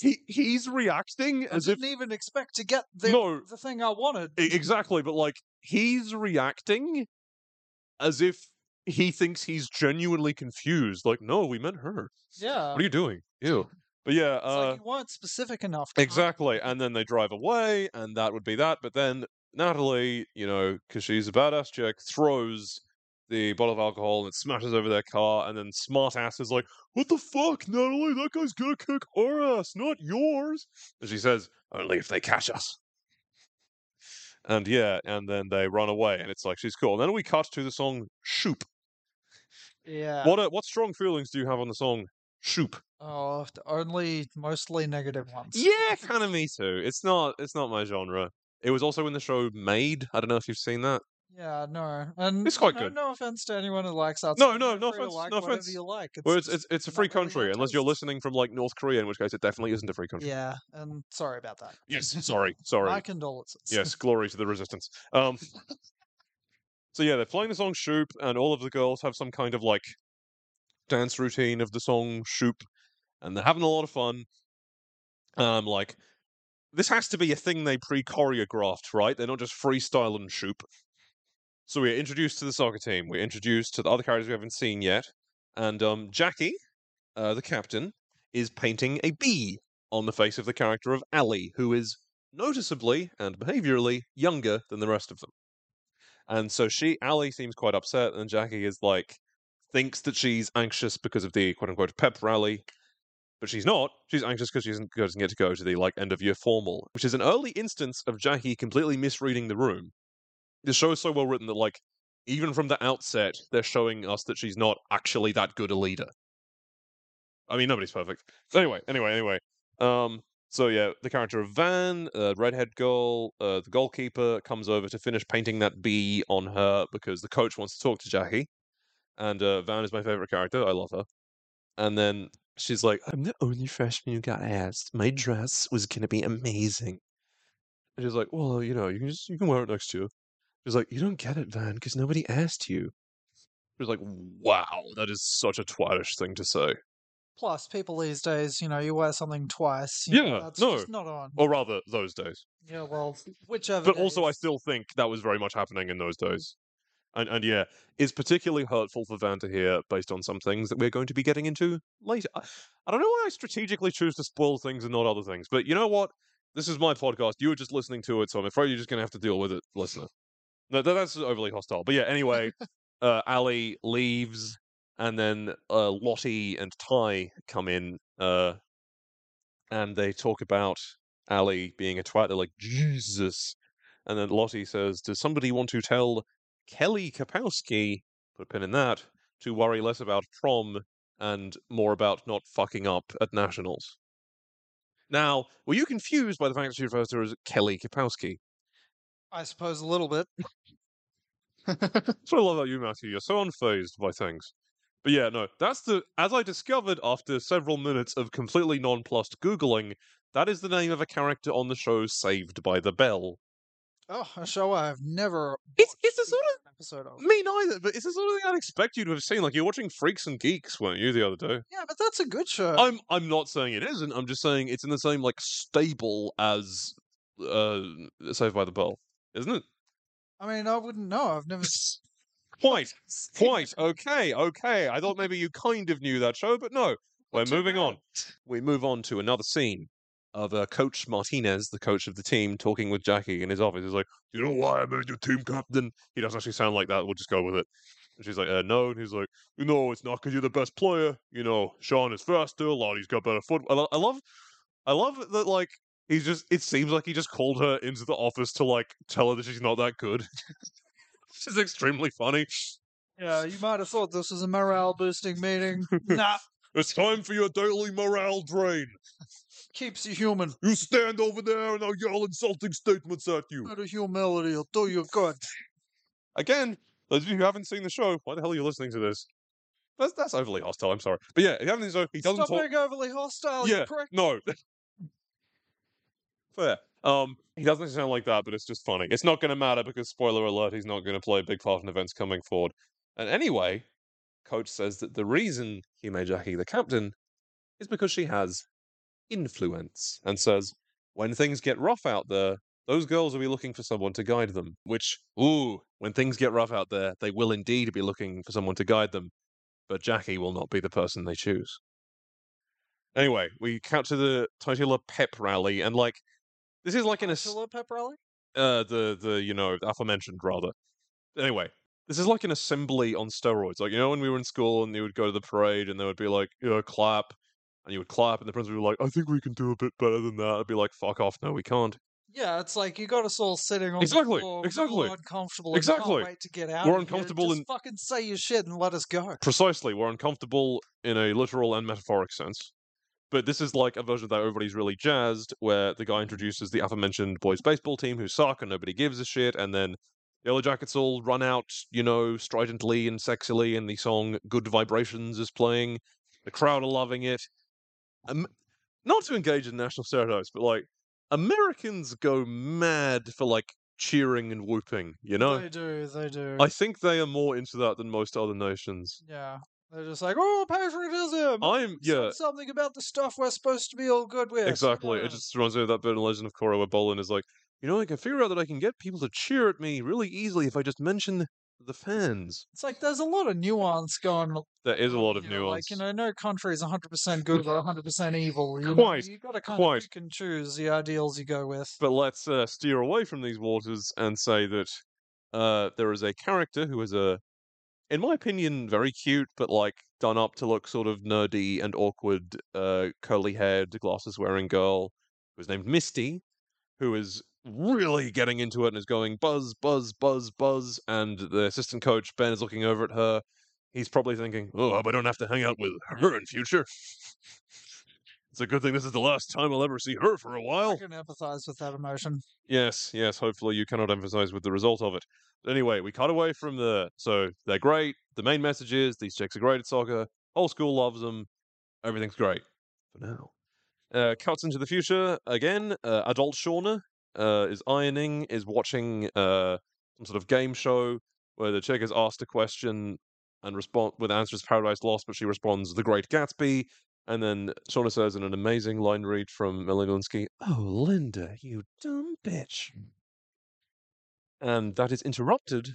Speaker 1: He he's reacting
Speaker 2: I
Speaker 1: as if
Speaker 2: didn't even expect to get the
Speaker 1: No.
Speaker 2: the thing I wanted.
Speaker 1: E- exactly, but like he's reacting as if he thinks he's genuinely confused. Like, no, we meant her.
Speaker 2: yeah.
Speaker 1: What are you doing? Ew. But yeah,
Speaker 2: It's
Speaker 1: uh,
Speaker 2: like you weren't specific enough.
Speaker 1: exactly. And then they drive away, and that would be that. But then Natalie, you know, because she's a badass chick, throws the bottle of alcohol and it smashes over their car. And then smartass is like, "What the fuck, Natalie? That guy's gonna kick our ass, not yours." And she says, "Only if they catch us." And yeah, and then they run away, and it's like she's cool. And then we cut to the song "Shoop."
Speaker 2: Yeah.
Speaker 1: What uh, what strong feelings do you have on the song "Shoop"?
Speaker 2: Oh, only mostly negative ones.
Speaker 1: Yeah, kind of me too. It's not it's not my genre. It was also in the show Made. I don't know if you've seen that.
Speaker 2: Yeah, no, and
Speaker 1: It's quite
Speaker 2: know,
Speaker 1: good.
Speaker 2: No offense to anyone who likes that.
Speaker 1: No, no, no offense,
Speaker 2: Like
Speaker 1: no offense.
Speaker 2: you like. It's,
Speaker 1: Well, it's it's, it's a free
Speaker 2: really
Speaker 1: country unless you're listening from like North Korea, in which case it definitely isn't a free country.
Speaker 2: Yeah, and sorry about that.
Speaker 1: Yes, sorry, sorry.
Speaker 2: My condolences.
Speaker 1: Yes, glory to the resistance. Um. so yeah, they're playing the song "Shoop," and all of the girls have some kind of like dance routine of the song "Shoop," and they're having a lot of fun. Um, like this has to be a thing they pre-choreographed, right? They're not just freestyle and "Shoop." So we're introduced to the soccer team. We're introduced to the other characters we haven't seen yet, and um, Jackie, uh, the captain, is painting a bee on the face of the character of Allie, who is noticeably and behaviorally younger than the rest of them. And so she, Allie, seems quite upset, and Jackie is like, thinks that she's anxious because of the quote unquote pep rally, but she's not. She's anxious because she doesn't get to go to the like end of year formal, which is an early instance of Jackie completely misreading the room. The show is so well written that like even from the outset, they're showing us that she's not actually that good a leader. I mean, nobody's perfect. Anyway, anyway, anyway. Um, so yeah, the character of Van, uh, redhead girl, uh, the goalkeeper comes over to finish painting that bee on her because the coach wants to talk to Jackie, and uh, Van is my favorite character. I love her. And then she's like, "I'm the only freshman who got asked. My dress was gonna be amazing." And she's like, "Well, you know, you can just you can wear it next year." She's like, "You don't get it, Van, because nobody asked you." She was like, "Wow, that is such a twatish thing to say."
Speaker 2: Plus, people these days, you know, you wear something twice. you know,
Speaker 1: Yeah,
Speaker 2: that's
Speaker 1: no.
Speaker 2: not on.
Speaker 1: Or rather, those days.
Speaker 2: Yeah, well, whichever.
Speaker 1: But also, I still think that was very much happening in those days. And, and yeah, it's particularly hurtful for Van to hear based on some things that we're going to be getting into later. I, I don't know why I strategically choose to spoil things and not other things, but you know what? This is my podcast. You were just listening to it, so I'm afraid you're just going to have to deal with it, listener. No, that, that's overly hostile. But yeah, anyway, uh, Allie leaves, and then uh, Lottie and Tai come in, uh, and they talk about Allie being a twat. They're like, Jesus. And then Lottie says, Does somebody want to tell Kelly Kapowski, put a pin in that, to worry less about prom and more about not fucking up at nationals? Now, were you confused by the fact that she refers to her as Kelly Kapowski?
Speaker 2: I suppose a little bit.
Speaker 1: That's what I love about you, Matthew. You're so unfazed by things. But yeah, no, that's the. As I discovered after several minutes of completely nonplussed Googling, that is the name of a character on the show Saved by the Bell.
Speaker 2: Oh, a show I have never.
Speaker 1: It's- it's a sort
Speaker 2: an episode of.
Speaker 1: Me neither, but it's the sort of thing I'd expect you to have seen. Like you're watching Freaks and Geeks, weren't you, the other day?
Speaker 2: Yeah, but that's a good show.
Speaker 1: I'm I'm not saying it isn't. I'm just saying it's in the same like stable as uh Saved by the Bell, isn't it?
Speaker 2: I mean, I wouldn't know. I've never.
Speaker 1: Quite, quite. Okay, okay. I thought maybe you kind of knew that show, but no. We're moving on. We move on to another scene of uh, Coach Martinez, the coach of the team, talking with Jackie in his office. He's like, "You know why I made you team captain?" He doesn't actually sound like that. We'll just go with it. And she's like, uh, "No," and he's like, "You know, it's not because you're the best player. You know, Shauna is faster. Lottie's got better foot." I, lo- I love, I love that. Like, he's just. It seems like he just called her into the office to like tell her that she's not that good. Which is extremely funny.
Speaker 2: Yeah, you might have thought this was a morale boosting meeting. nah,
Speaker 1: It's time for your daily morale drain.
Speaker 2: Keeps you human.
Speaker 1: You stand over there and I'll yell insulting statements at you.
Speaker 2: Bit of humility will do you good.
Speaker 1: Again, those of you who haven't seen the show, why the hell are you listening to this? That's that's overly hostile. I'm sorry, but yeah, if you haven't seen the show, he doesn't
Speaker 2: Stop
Speaker 1: talk.
Speaker 2: being overly hostile, you
Speaker 1: Yeah,
Speaker 2: prick.
Speaker 1: no, fair. Um, he doesn't sound like that, but it's just funny. It's not going to matter because spoiler alert, he's not going to play a big part in events coming forward. And anyway, coach says that the reason he made Jackie the captain is because she has influence, and says when things get rough out there, those girls will be looking for someone to guide them. Which, ooh, when things get rough out there, they will indeed be looking for someone to guide them. But Jackie will not be the person they choose. Anyway, we cut to the titular pep rally, and like, this is like an a s-
Speaker 2: Titular pep rally?
Speaker 1: uh the the you know aforementioned rather. Anyway, this is like an assembly on steroids. Like you know when we were in school and you would go to the parade and they would be like, you know, clap, and you would clap, and the principal would be like, I think we can do a bit better than that. I'd be like, fuck off, no, we can't.
Speaker 2: Yeah, it's like you got us all sitting on
Speaker 1: Exactly,
Speaker 2: the floor,
Speaker 1: exactly,
Speaker 2: uncomfortable,
Speaker 1: exactly.
Speaker 2: can't wait to get out.
Speaker 1: We're uncomfortable
Speaker 2: Just
Speaker 1: and-
Speaker 2: fucking say your shit and let us go.
Speaker 1: Precisely, we're uncomfortable in a literal and metaphoric sense. But this is like a version of that everybody's really jazzed, where the guy introduces the aforementioned boys' baseball team who suck and nobody gives a shit, and then the Yellowjackets all run out, you know, stridently and sexily, and the song Good Vibrations is playing. The crowd are loving it. Um, not to engage in national stereotypes, but like, Americans go mad for like cheering and whooping, you know?
Speaker 2: They do, they do.
Speaker 1: I think they are more into that than most other nations.
Speaker 2: Yeah. They're just like, oh, patriotism.
Speaker 1: I'm, yeah,
Speaker 2: Something about the stuff we're supposed to be all good with.
Speaker 1: Exactly.
Speaker 2: Yeah.
Speaker 1: It just reminds me of that bit in Legend of Korra where Bolin is like, you know, I can figure out that I can get people to cheer at me really easily if I just mention the fans.
Speaker 2: It's like there's a lot of nuance going on.
Speaker 1: There is a lot of
Speaker 2: you know,
Speaker 1: nuance.
Speaker 2: Like, you know, no country is 100% good or 100% evil. You
Speaker 1: Quite,
Speaker 2: Know? You got to kind
Speaker 1: quite.
Speaker 2: of pick and choose the ideals you go with.
Speaker 1: But let's uh, steer away from these waters and say that uh, there is a character who is a, in my opinion, very cute, but like done up to look sort of nerdy and awkward, uh, curly haired, glasses wearing girl who's named Misty, who is really getting into it and is going buzz, buzz, buzz, buzz. And the assistant coach, Ben, is looking over at her. He's probably thinking, oh, I I don't have to hang out with her in future. it's a good thing this is the last time I'll ever see her for a while.
Speaker 2: I can empathize with that emotion.
Speaker 1: Yes, yes. Hopefully, you cannot emphasize with the result of it. But anyway, we cut away from the. So they're great. The main message is these chicks are great at soccer. Old school loves them. Everything's great for now. Uh, cuts into the future again. Uh, adult Shauna uh, is ironing, is watching uh, some sort of game show where the chick is asked a question and respond with answers Paradise Lost, but she responds The Great Gatsby, And then Shauna says in an amazing line read from Melanie Oh, Linda, you dumb bitch. And that is interrupted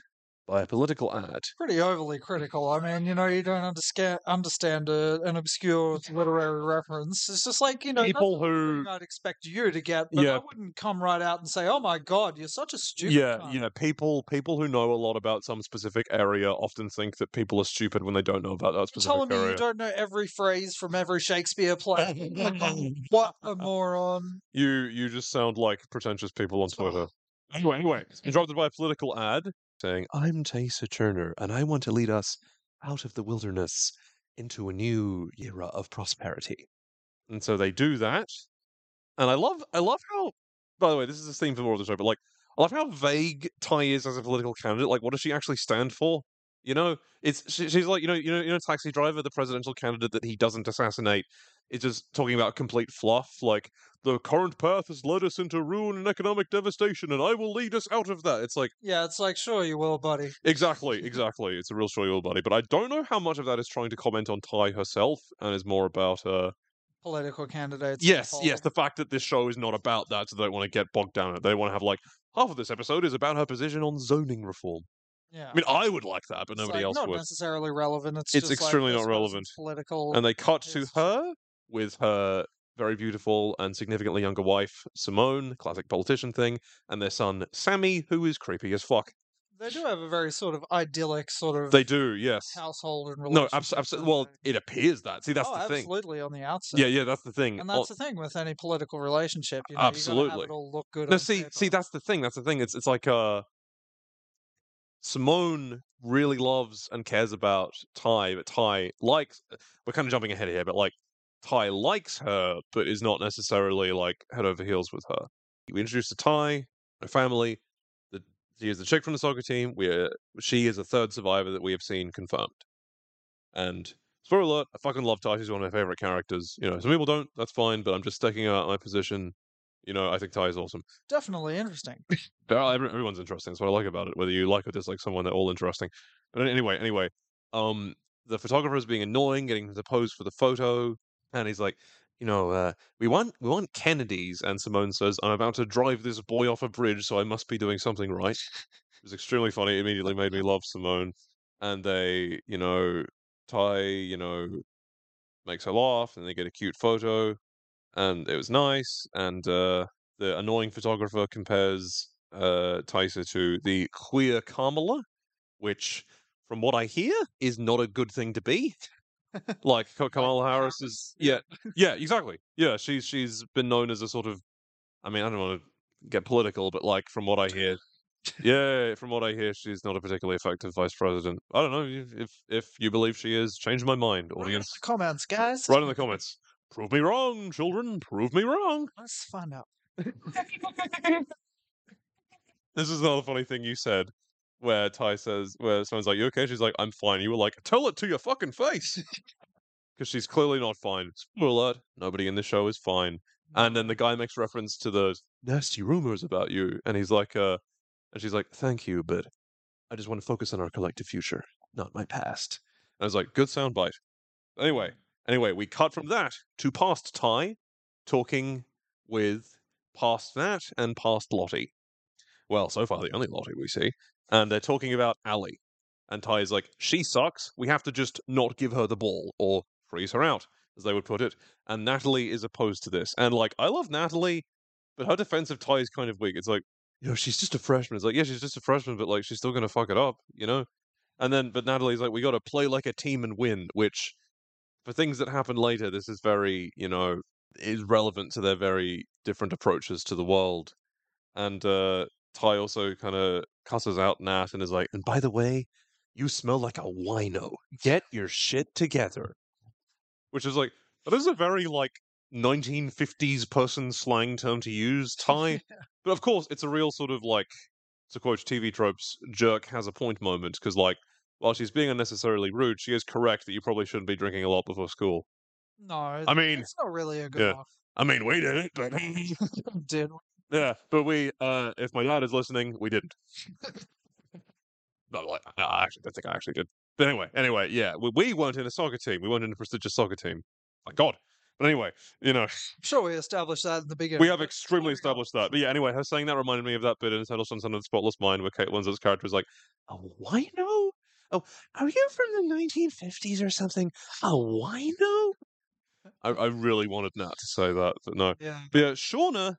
Speaker 1: by a political ad.
Speaker 2: Pretty overly critical. I mean, you know, you don't understand understand a, an obscure literary reference. It's just like you know,
Speaker 1: People who
Speaker 2: I'd expect you to get, but
Speaker 1: Yeah.
Speaker 2: I wouldn't come right out and say, "Oh my god, you're such a stupid."
Speaker 1: yeah,
Speaker 2: cunt."
Speaker 1: know, people people who know a lot about some specific area often think that people are stupid when they don't know about that
Speaker 2: You're
Speaker 1: specific
Speaker 2: telling me you don't know every phrase from every Shakespeare play? what a moron!
Speaker 1: You you just sound like pretentious people on Twitter. Anyway, anyway, interrupted by a political ad saying, "I'm Taissa Turner, and I want to lead us out of the wilderness into a new era of prosperity." And so they do that, and I love I love how. By the way, this is the theme for more of the show, but like I love how vague Tai is as a political candidate. Like, what does she actually stand for? You know, it's she, she's like you know you know you know Taxi Driver, the presidential candidate that he doesn't assassinate, is just talking about complete fluff. Like the current path has led us into ruin and economic devastation, and I will lead us out of that. It's like
Speaker 2: Yeah, it's like, sure you will, buddy.
Speaker 1: exactly, exactly. It's a real sure you will, buddy. But I don't know how much of that is trying to comment on Tai herself, and is more about uh
Speaker 2: Political candidates.
Speaker 1: yes, yes, the fact that this show is not about that, so they don't want to get bogged down in it. They want to have like half of this episode is about her position on zoning reform.
Speaker 2: Yeah.
Speaker 1: I mean, I would like that, but
Speaker 2: It's,
Speaker 1: nobody
Speaker 2: like,
Speaker 1: else
Speaker 2: not
Speaker 1: would.
Speaker 2: necessarily relevant. It's,
Speaker 1: It's
Speaker 2: just like,
Speaker 1: extremely
Speaker 2: this
Speaker 1: not relevant.
Speaker 2: Political.
Speaker 1: And they cut to her with her very beautiful and significantly younger wife, Simone, classic politician thing, and their son, Sammy, who is creepy as fuck.
Speaker 2: They do have a very sort of idyllic sort of
Speaker 1: They do, yes.
Speaker 2: household and
Speaker 1: No,
Speaker 2: relationship.
Speaker 1: abs- abs-
Speaker 2: don't
Speaker 1: well, it appears that. See, that's
Speaker 2: oh,
Speaker 1: the thing.
Speaker 2: absolutely on the outset.
Speaker 1: Yeah, yeah, that's the thing.
Speaker 2: And that's the thing with any political relationship. You know, You
Speaker 1: Absolutely.
Speaker 2: have it all look good.
Speaker 1: No, see, see, that's the thing. That's the thing. It's it's like uh, Simone really loves and cares about Tai, but Tai likes. Uh, we're kind of jumping ahead here, but like Tai likes her, but is not necessarily like head over heels with her. We introduce to Tai, her family. The she is the chick from the soccer team. We're she is a third survivor that we have seen confirmed. And spoiler alert, I fucking love Tai. She's one of my favorite characters. You know, some people don't. That's fine, but I'm just sticking out my position. You know, I think Tai is awesome.
Speaker 2: definitely interesting.
Speaker 1: They're all- every- everyone's interesting. That's what I like about it. Whether you like or dislike someone, they're all interesting. But anyway, anyway, um, the photographer is being annoying, getting him to pose for the photo, and he's like, you know, uh, we want we want Kennedys, and Simone says, I'm about to drive this boy off a bridge, so I must be doing something right. It was extremely funny. It immediately made me love Simone, and they, you know, Tai, you know, makes her laugh, and they get a cute photo, and it was nice. And uh, the annoying photographer compares uh, Taissa to the queer Kamala, which, from what I hear, is not a good thing to be. like Kamala Harris is, yeah, yeah, exactly, yeah. She's she's been known as a sort of, I mean, I don't want to get political, but like from what I hear, yeah, from what I hear, she's not a particularly effective vice president. I don't know if if, you believe she is. Change my mind,
Speaker 2: Write in
Speaker 1: audience.
Speaker 2: the comments, guys.
Speaker 1: Write in the comments. Prove me wrong, children. Prove me wrong.
Speaker 2: Let's find out.
Speaker 1: This is another funny thing you said, where Tai says, where someone's like, "You okay?" She's like, "I'm fine." You were like, "Tell it to your fucking face," because she's clearly not fine. Spoiler alert: nobody in the show is fine. And then the guy makes reference to those nasty rumors about you, and he's like, "Uh," and she's like, "Thank you, but I just want to focus on our collective future, not my past." And I was like, "Good soundbite." Anyway, anyway, we cut from that to past Tai talking with past Nat and past Lottie well, so far the only Lottie we see, and they're talking about Allie. And Tai is like, she sucks. We have to just not give her the ball or freeze her out, as they would put it. And Natalie is opposed to this. And like, I love Natalie, but her defensive Tai is kind of weak. It's like, you know, she's just a freshman. It's like, yeah, she's just a freshman, but like, she's still gonna fuck it up, you know. And then, but Natalie's like, we got to play like a team and win, which for things that happen later, this is very, you know, is relevant to their very different approaches to the world. And uh Tai also kind of cusses out Nat and is like, and by the way, you smell like a wino. Get your shit together. Which is like, that is a very like 1950s person slang term to use, Tai. but of course, it's a real sort of like, to quote TV tropes, jerk has a point moment, because like, while she's being unnecessarily rude, she is correct that you probably shouldn't be drinking a lot before school.
Speaker 2: No,
Speaker 1: I mean,
Speaker 2: it's not really a good
Speaker 1: yeah.
Speaker 2: off.
Speaker 1: I mean, we did it, but
Speaker 2: Did we?
Speaker 1: Yeah, but we, uh, if my dad is listening, we didn't. But like, I I actually don't think I actually did. But anyway, anyway, yeah, we, we weren't in a soccer team. We weren't in a prestigious soccer team. my God. But anyway, you know,
Speaker 2: I'm sure we established that in the beginning.
Speaker 1: we have extremely established that. But yeah, anyway, her saying that reminded me of that bit in Eternal Sunshine of the Spotless Mind where Kate Winslet's character is like, a wino? Oh, are you from the 1950s or something? A wino? I, I really wanted Nat to say that, but no.
Speaker 2: Yeah.
Speaker 1: But yeah, Shauna,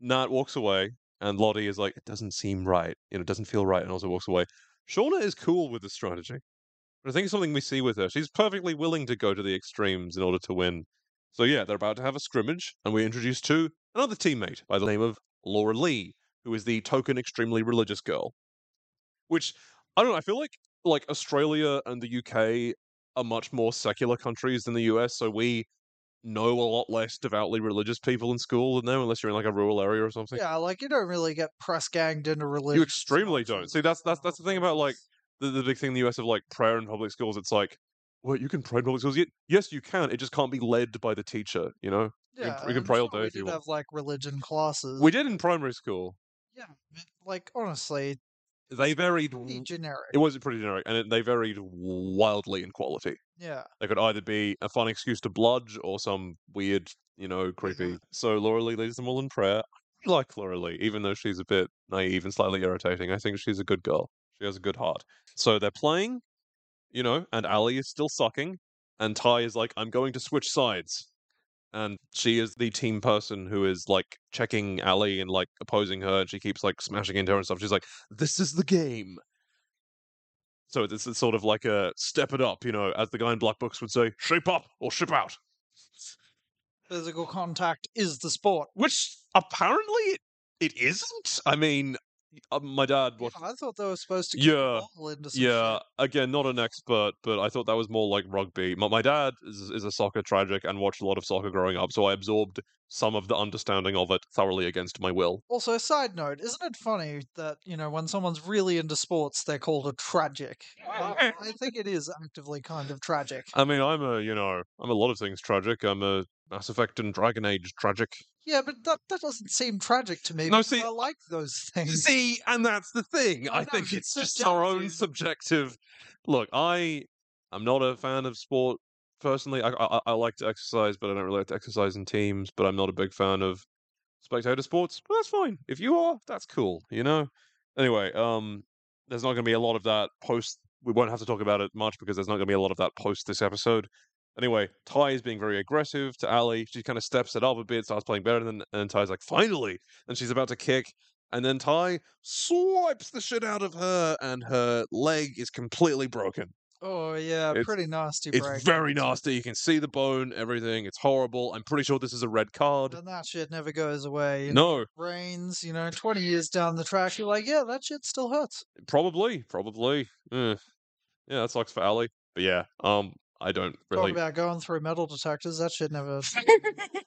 Speaker 1: Nat walks away, and Lottie is like, it doesn't seem right. You know, it doesn't feel right, and also walks away. Shauna is cool with the strategy. But I think it's something we see with her. She's perfectly willing to go to the extremes in order to win. So yeah, they're about to have a scrimmage, and we're introduced to another teammate by the name of Laura Lee, who is the token extremely religious girl. Which I don't know, I feel like like Australia and the UK are much more secular countries than the US, so we know a lot less devoutly religious people in school than them, unless you're in like a rural area or something.
Speaker 2: Yeah, like you don't really get press ganged into religion.
Speaker 1: you extremely don't. See, that's that's that's the thing about like the, the big thing in the US of like prayer in public schools. It's like, well, you can pray in public schools. Yes, you can. It just can't be led by the teacher. You know, you can-
Speaker 2: Yeah,
Speaker 1: you can pray all day
Speaker 2: we
Speaker 1: if you
Speaker 2: did
Speaker 1: want.
Speaker 2: have like religion classes.
Speaker 1: we did in primary school.
Speaker 2: Yeah, like honestly,
Speaker 1: They varied.
Speaker 2: pretty generic.
Speaker 1: It was pretty generic, and it, they varied wildly in quality.
Speaker 2: yeah,
Speaker 1: They could either be a fun excuse to bludge or some weird, you know, mm-hmm. creepy. So Laura Lee leads them all in prayer. I like Laura Lee, even though she's a bit naive and slightly irritating. I think she's a good girl. She has a good heart. So they're playing, you know, and Allie is still sucking, and Tai is like, I'm going to switch sides. And she is the team person who is like checking Allie and like opposing her, and she keeps like smashing into her and stuff. She's like, This is the game. So this is sort of like a step it up, you know, as the guy in Black Books would say, shape up or ship out.
Speaker 2: physical contact is the sport.
Speaker 1: Which apparently it, it isn't. I mean, uh, my dad
Speaker 2: Yeah. I thought they were supposed to
Speaker 1: Yeah,
Speaker 2: ball into some
Speaker 1: Yeah,
Speaker 2: shit.
Speaker 1: again, not an expert, but I thought that was more like rugby. My, my dad is, is a soccer tragic and watched a lot of soccer growing up, so I absorbed some of the understanding of it thoroughly against my will.
Speaker 2: Also, a side note, isn't it funny that, you know, when someone's really into sports, they're called a tragic? I think it is actively kind of tragic.
Speaker 1: I mean, I'm a, you know, I'm a lot of things tragic. I'm a Mass Effect and Dragon Age tragic.
Speaker 2: Yeah, but that, that doesn't seem tragic to me.
Speaker 1: No, see-
Speaker 2: I like those things.
Speaker 1: See, and that's the thing.
Speaker 2: I
Speaker 1: I
Speaker 2: know,
Speaker 1: think
Speaker 2: it's
Speaker 1: it's just our own
Speaker 2: subjective.
Speaker 1: Look, I I'm not a fan of sport personally. I, I I like to exercise, but I don't really like to exercise in teams. But I'm not a big fan of spectator sports. But that's fine. If you are, that's cool. You know. Anyway, um, there's not going to be a lot of that post. We won't have to talk about it much because there's not going to be a lot of that post this episode. Anyway, Tai is being very aggressive to Allie. She kind of steps it up a bit, starts playing better, and then and Tai's like, finally! And she's about to kick, and then Tai swipes the shit out of her, and her leg is completely broken.
Speaker 2: Oh, yeah,
Speaker 1: It's-
Speaker 2: pretty nasty
Speaker 1: It's
Speaker 2: break.
Speaker 1: very nasty. You can see the bone, everything. It's horrible. I'm pretty sure this is a red card.
Speaker 2: And that shit never goes away.
Speaker 1: No,
Speaker 2: brains, you know, 20 years down the track, you're like, yeah, that shit still hurts.
Speaker 1: probably, probably. Yeah, that sucks for Allie. But yeah, um, I don't really.
Speaker 2: Talk about going through metal detectors, that shit never.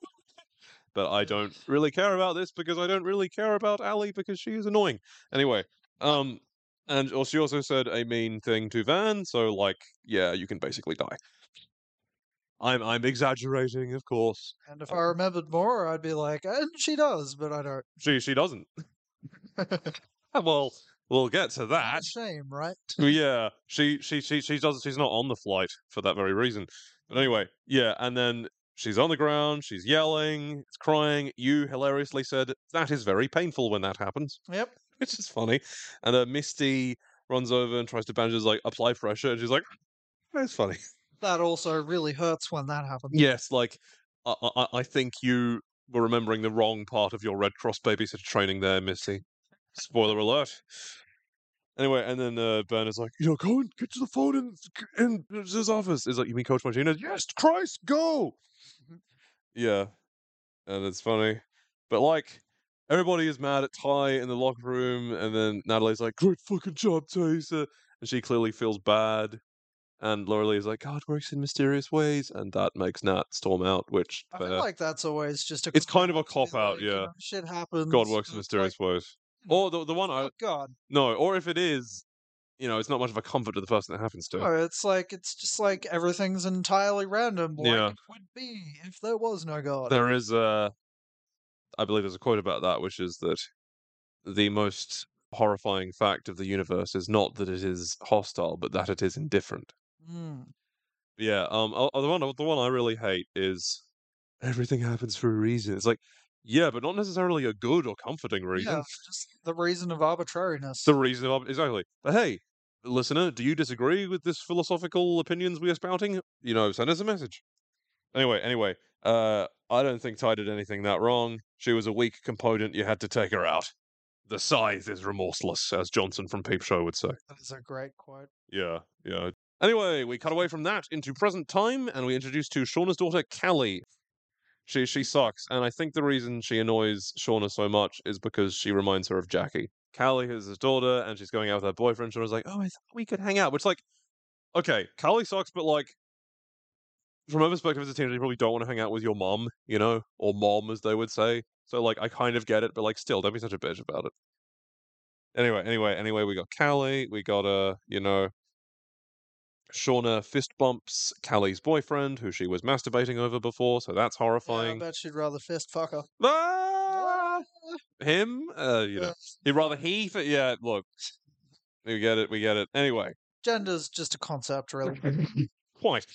Speaker 1: but I don't really care about this because I don't really care about Allie because she is annoying. Anyway, um, and al- she also said a mean thing to Van, so like, yeah, you can basically die. I'm I'm exaggerating, of course.
Speaker 2: And if I remembered more, I'd be like, and she does, but I don't.
Speaker 1: She she doesn't. well, we'll get to that.
Speaker 2: Shame, right?
Speaker 1: yeah, she she she she does. She's not on the flight for that very reason. But anyway, yeah, and then she's on the ground. She's yelling, it's crying. You hilariously said that is very painful when that happens,
Speaker 2: Yep.
Speaker 1: which is funny. And uh, Misty runs over and tries to bandage, like apply pressure, and she's like, "That's funny."
Speaker 2: That also really hurts when that happens.
Speaker 1: Yes, like I, I I think you were remembering the wrong part of your Red Cross babysitter training there, Misty. Spoiler alert. Anyway, and then uh, Ben is like, you know, go and get to the phone in, in his office. Is like, you mean Coach Martinez? Yes, Christ, go. Yeah, and it's funny, but like everybody is mad at Tai in the locker room, and then Natalie's like, great fucking job, Taissa, and she clearly feels bad. And Laura Lee is like, God works in mysterious ways, and that makes Nat storm out, which
Speaker 2: I feel like that's always just a.
Speaker 1: It's kind of a
Speaker 2: cop-out to be you
Speaker 1: yeah.
Speaker 2: know, shit happens.
Speaker 1: God works in
Speaker 2: it's like,
Speaker 1: mysterious ways.
Speaker 2: Know,
Speaker 1: Or the the one I
Speaker 2: oh God.
Speaker 1: no, or if it is, you know, it's not much of a comfort to the person that happens to.
Speaker 2: No, it's like it's just like everything's entirely random, like
Speaker 1: Yeah.
Speaker 2: it would be if there was no God.
Speaker 1: There is a, I believe there's a quote about that, which is that the most horrifying fact of the universe is not that it is hostile, but that it is indifferent.
Speaker 2: Mm.
Speaker 1: Yeah. Um. The one, the one I really hate is everything happens for a reason. It's like, yeah, but not necessarily a good or comforting reason.
Speaker 2: Yeah, just the reason of arbitrariness.
Speaker 1: the reason of exactly. But hey, listener, do you disagree with this philosophical opinions we are spouting? You know, send us a message. Anyway, anyway, uh, I don't think Tai did anything that wrong. She was a weak component. You had to take her out. The scythe is remorseless, as Johnson from Peep Show would say.
Speaker 2: That is a great quote.
Speaker 1: Yeah, yeah. Anyway, we cut away from that into present time, and we introduce to Shauna's daughter, Callie. She she sucks, and I think the reason she annoys Shauna so much is because she reminds her of Jackie. Callie is his daughter, and she's going out with her boyfriend. Shauna's like, "Oh, I thought we could hang out," which like, okay, Callie sucks, but like, from her perspective as a teenager, you probably don't want to hang out with your mom, you know, or mom as they would say. So like, I kind of get it, but like, still, don't be such a bitch about it. Anyway, anyway, anyway, we got Callie, we got uh, you know, Shauna fist bumps Callie's boyfriend, who she was masturbating over before, so that's
Speaker 2: Yeah, I bet she'd rather fist fuck her.
Speaker 1: Ah! Him? Uh, you know, he'd rather he. Fi- yeah, look, we get it, we get it. Anyway,
Speaker 2: Gender's just a concept, really.
Speaker 1: quite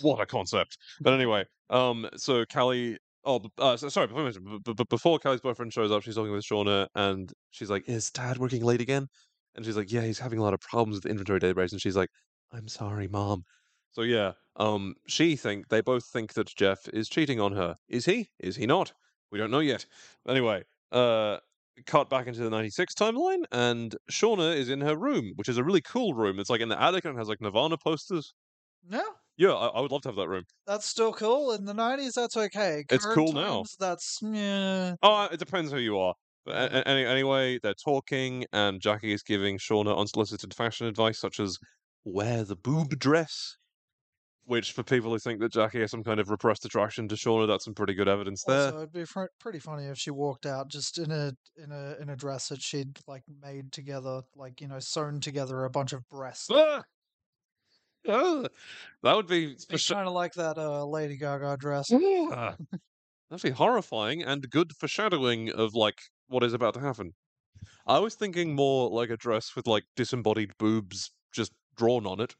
Speaker 1: what a concept. But anyway, um, so Callie. Oh, uh, sorry. Before, mention- b- b- before Callie's boyfriend shows up, she's talking with Shauna, and she's like, "Is Dad working late again?" And she's like, "Yeah, he's having a lot of problems with the inventory database." And she's like, "I'm sorry, Mom." So yeah, um, she think they both think that Jeff is cheating on her. Is he? Is he not? We don't know yet. Anyway, uh, cut back into the '96 timeline, and Shauna is in her room, which is a really cool room. It's like in the attic and it has like Nirvana posters.
Speaker 2: No,
Speaker 1: Yeah, I, I would love to have that room.
Speaker 2: that's still cool. In the 90s, that's okay.
Speaker 1: It's
Speaker 2: Current
Speaker 1: cool now.
Speaker 2: times, That's, yeah.
Speaker 1: Oh, it depends who you are. But a- a- any, anyway, they're talking, and Jackie is giving Shauna unsolicited fashion advice, such as wear the boob dress. Which, for people who think that Jackie has some kind of repressed attraction to Shauna, that's some pretty good evidence there.
Speaker 2: Also, it'd be fr- pretty funny if she walked out just in a in a in a dress that she'd like made together, like you know, sewn together a bunch of breasts.
Speaker 1: Ah! Ah, that would be
Speaker 2: It's kind of like that uh, Lady Gaga dress.
Speaker 1: Ah, That'd be horrifying and good foreshadowing of like what is about to happen. I was thinking more like a dress with like disembodied boobs just drawn on it.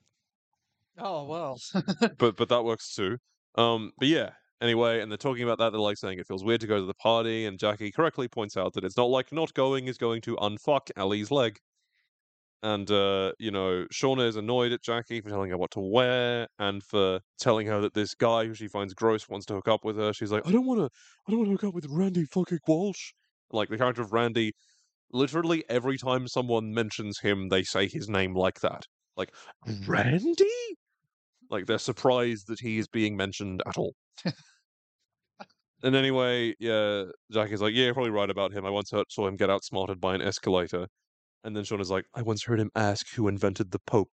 Speaker 2: Oh well.
Speaker 1: but but that works too. Um, but yeah. Anyway, and they're talking about that. They're like saying it feels weird to go to the party, and Jackie correctly points out that it's not like not going is going to unfuck Allie's leg. And uh, you know, Shauna is annoyed at Jackie for telling her what to wear, and for telling her that this guy who she finds gross wants to hook up with her. She's like, I don't want to, I don't want to hook up with Randy fucking Walsh. Like the character of Randy, literally every time someone mentions him, they say his name like that, like Randy. Like they're surprised that he is being mentioned at all. and anyway, yeah, Jackie's like, yeah, you're probably right about him. I once heard, saw him get outsmarted by an escalator. And then Shauna is like, I once heard him ask who invented the Pope.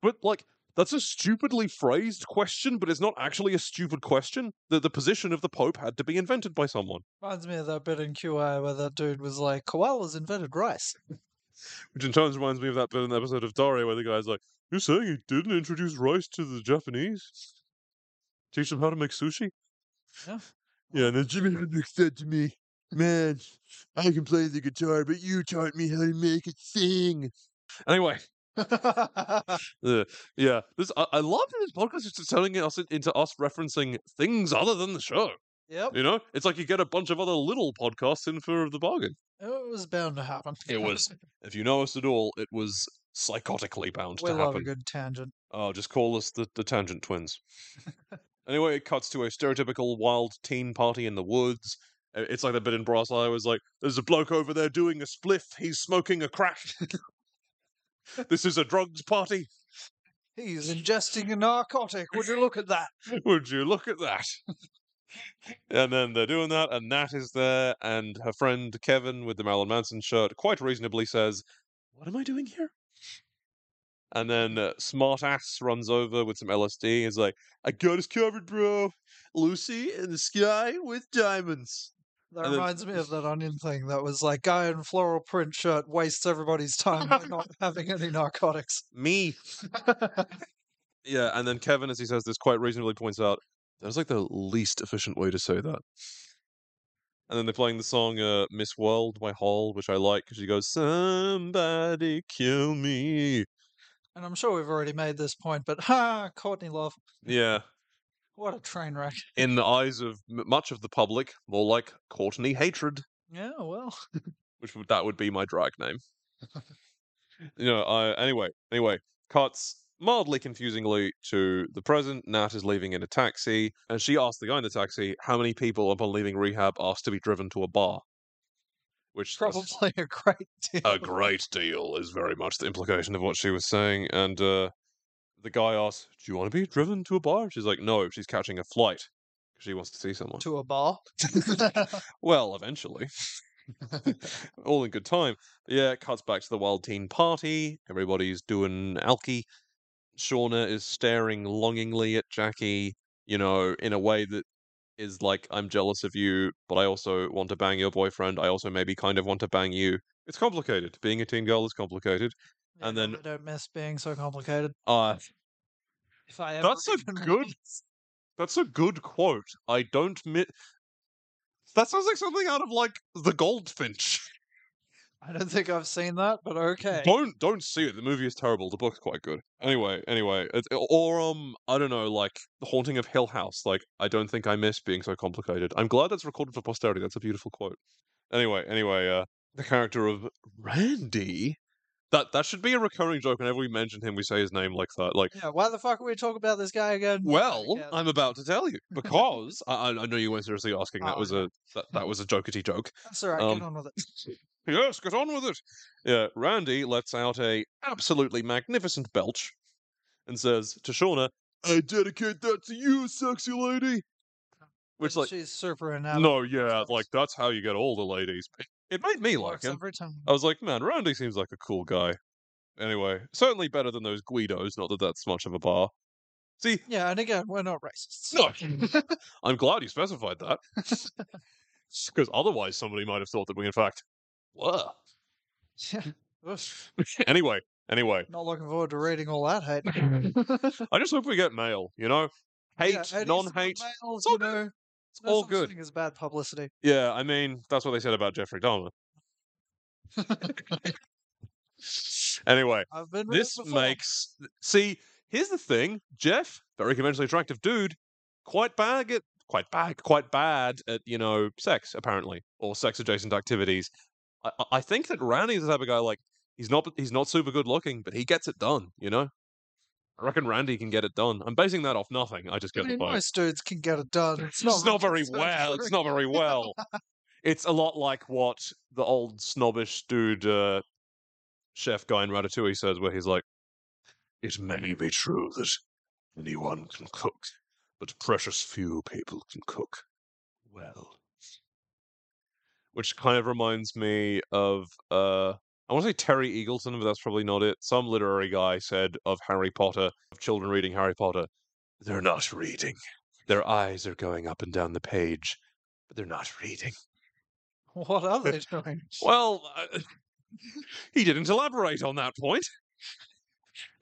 Speaker 1: But like, that's a stupidly phrased question, but it's not actually a stupid question. The the position of the Pope had to be invented by someone.
Speaker 2: Reminds me of that bit in QI where that dude was like, koalas invented rice.
Speaker 1: Which in turn reminds me of that bit in the episode of Daria where the guy's like, You're saying he didn't introduce rice to the Japanese? Teach them how to make sushi?
Speaker 2: Yeah.
Speaker 1: Yeah, and then Jimi Hendrix said to me, Man, I can play the guitar, but you taught me how to make it sing. Anyway, uh, yeah, this I, I love this podcast is just turning us into us referencing things other than the show.
Speaker 2: Yep.
Speaker 1: You know, it's like you get a bunch of other little podcasts in for the bargain.
Speaker 2: Oh, it was bound to happen.
Speaker 1: It was, if you know us at all, it was psychotically bound
Speaker 2: we
Speaker 1: to
Speaker 2: love
Speaker 1: happen.
Speaker 2: a good tangent.
Speaker 1: Oh, just call us the, the Tangent Twins. anyway, it cuts to a stereotypical wild teen party in the woods. It's like the bit in Brass Eye was like, there's a bloke over there doing a spliff, he's smoking a crack. this is a drugs party.
Speaker 2: He's ingesting a narcotic. Would you look at that?
Speaker 1: Would you look at that? And then they're doing that, and Nat is there, and her friend Kevin with the Marilyn Manson shirt quite reasonably says, What am I doing here? And then uh, Smart Ass runs over with some LSD and is like, I got us covered, bro. Lucy in the sky with diamonds.
Speaker 2: That
Speaker 1: And then-
Speaker 2: reminds me of that onion thing that was like, guy in floral print shirt wastes everybody's time by not having any narcotics.
Speaker 1: Me. Yeah, and then Kevin, as he says this, quite reasonably points out that was like the least efficient way to say that. And then they're playing the song uh, "Miss World" by Hole, which I like because she goes, "Somebody kill me."
Speaker 2: And I'm sure we've already made this point, but ha, Courtney Love.
Speaker 1: Yeah.
Speaker 2: What a train wreck.
Speaker 1: In the eyes of m- much of the public, more like Courtney Hatred,
Speaker 2: Yeah, well.
Speaker 1: which would, that would be my drag name. you know, I, anyway, anyway, cuts mildly confusingly to the present. Nat is leaving in a taxi, and she asks the guy in the taxi how many people upon leaving rehab asked to be driven to a bar. Which is
Speaker 2: Probably a great deal.
Speaker 1: a great deal is very much the implication of what she was saying. And uh, the guy asks, "Do you want to be driven to a bar?" She's like, "No, she's catching a flight because she wants to see someone."
Speaker 2: to a bar.
Speaker 1: Well, eventually. All in good time. Yeah, it cuts back to the Wild Teen Party. Everybody's doing alky. Shauna is staring longingly at Jackie, you know, in a way that is like, I'm jealous of you, but I also want to bang your boyfriend. I also maybe kind of want to bang you. It's complicated. Being a teen girl is complicated.
Speaker 2: Yeah,
Speaker 1: And then-
Speaker 2: I don't miss being so complicated.
Speaker 1: Uh,
Speaker 2: If I ever
Speaker 1: That's a good- that's a good quote. I don't miss. That sounds like something out of like The Goldfinch.
Speaker 2: I don't think I've seen that, but okay.
Speaker 1: Don't don't see it. The movie is terrible. The book's quite good. Anyway, anyway, it's, or um, I don't know, like the Haunting of Hill House. Like I don't think I miss being so complicated. I'm glad that's recorded for posterity. That's a beautiful quote. Anyway, anyway, uh, the character of Randy. That that should be a recurring joke. Whenever we mention him, we say his name like that. Like,
Speaker 2: Yeah, why the fuck are we talking about this guy again?
Speaker 1: well,
Speaker 2: cares?
Speaker 1: I'm about to tell you because I, I know you weren't seriously asking. That
Speaker 2: Oh,
Speaker 1: was
Speaker 2: okay.
Speaker 1: a that, that was a jokety joke.
Speaker 2: That's all right.
Speaker 1: um,
Speaker 2: get on with it.
Speaker 1: Yes, get on with it. Yeah, Randy lets out a absolutely magnificent belch and says to Shauna, I dedicate that to you, sexy lady. Which, like,
Speaker 2: she's super enamored.
Speaker 1: no, yeah, like, that's how you get all the ladies. It made me like him.
Speaker 2: every time.
Speaker 1: I was like, man, Randy seems like a cool guy. Anyway, certainly better than those Guidos, not that that's much of a bar. See,
Speaker 2: Yeah, and again, we're not racists.
Speaker 1: no, I'm glad you specified that. Because otherwise, somebody might have thought that we, in fact,
Speaker 2: Yeah. Oof.
Speaker 1: anyway, anyway,
Speaker 2: Not looking forward to reading all that hate.
Speaker 1: I just hope we get mail, you know? Hate,
Speaker 2: Yeah,
Speaker 1: non hate. it's all
Speaker 2: you
Speaker 1: good.
Speaker 2: know,
Speaker 1: it's all good.
Speaker 2: as bad publicity.
Speaker 1: Yeah, I mean, that's what they said about Jeffrey Dahmer. anyway,
Speaker 2: I've been
Speaker 1: this makes. See, here's the thing Jeff, very conventionally attractive dude, quite bad at. Quite bad, quite bad at you know sex apparently or sex adjacent activities. I, I- I think that Randy's the type of guy like he's not he's not super good looking, but he gets it done. You know, I reckon Randy can get it done. I'm basing that off nothing. I just
Speaker 2: I
Speaker 1: get
Speaker 2: mean,
Speaker 1: the vibe.
Speaker 2: most dudes can get it done. It's
Speaker 1: It's
Speaker 2: not,
Speaker 1: not, very well. It's not very well. it's a lot like what the old snobbish dude, uh, chef guy in Ratatouille says, where he's like, "It may be true that anyone can cook, but precious few people can cook well." Which kind of reminds me of, uh, I want to say Terry Eagleton, but that's probably not it. Some literary guy said of Harry Potter, of children reading Harry Potter, they're not reading. Their eyes are going up and down the page, but they're not reading.
Speaker 2: What are they doing?
Speaker 1: Well, uh, he didn't elaborate on that point.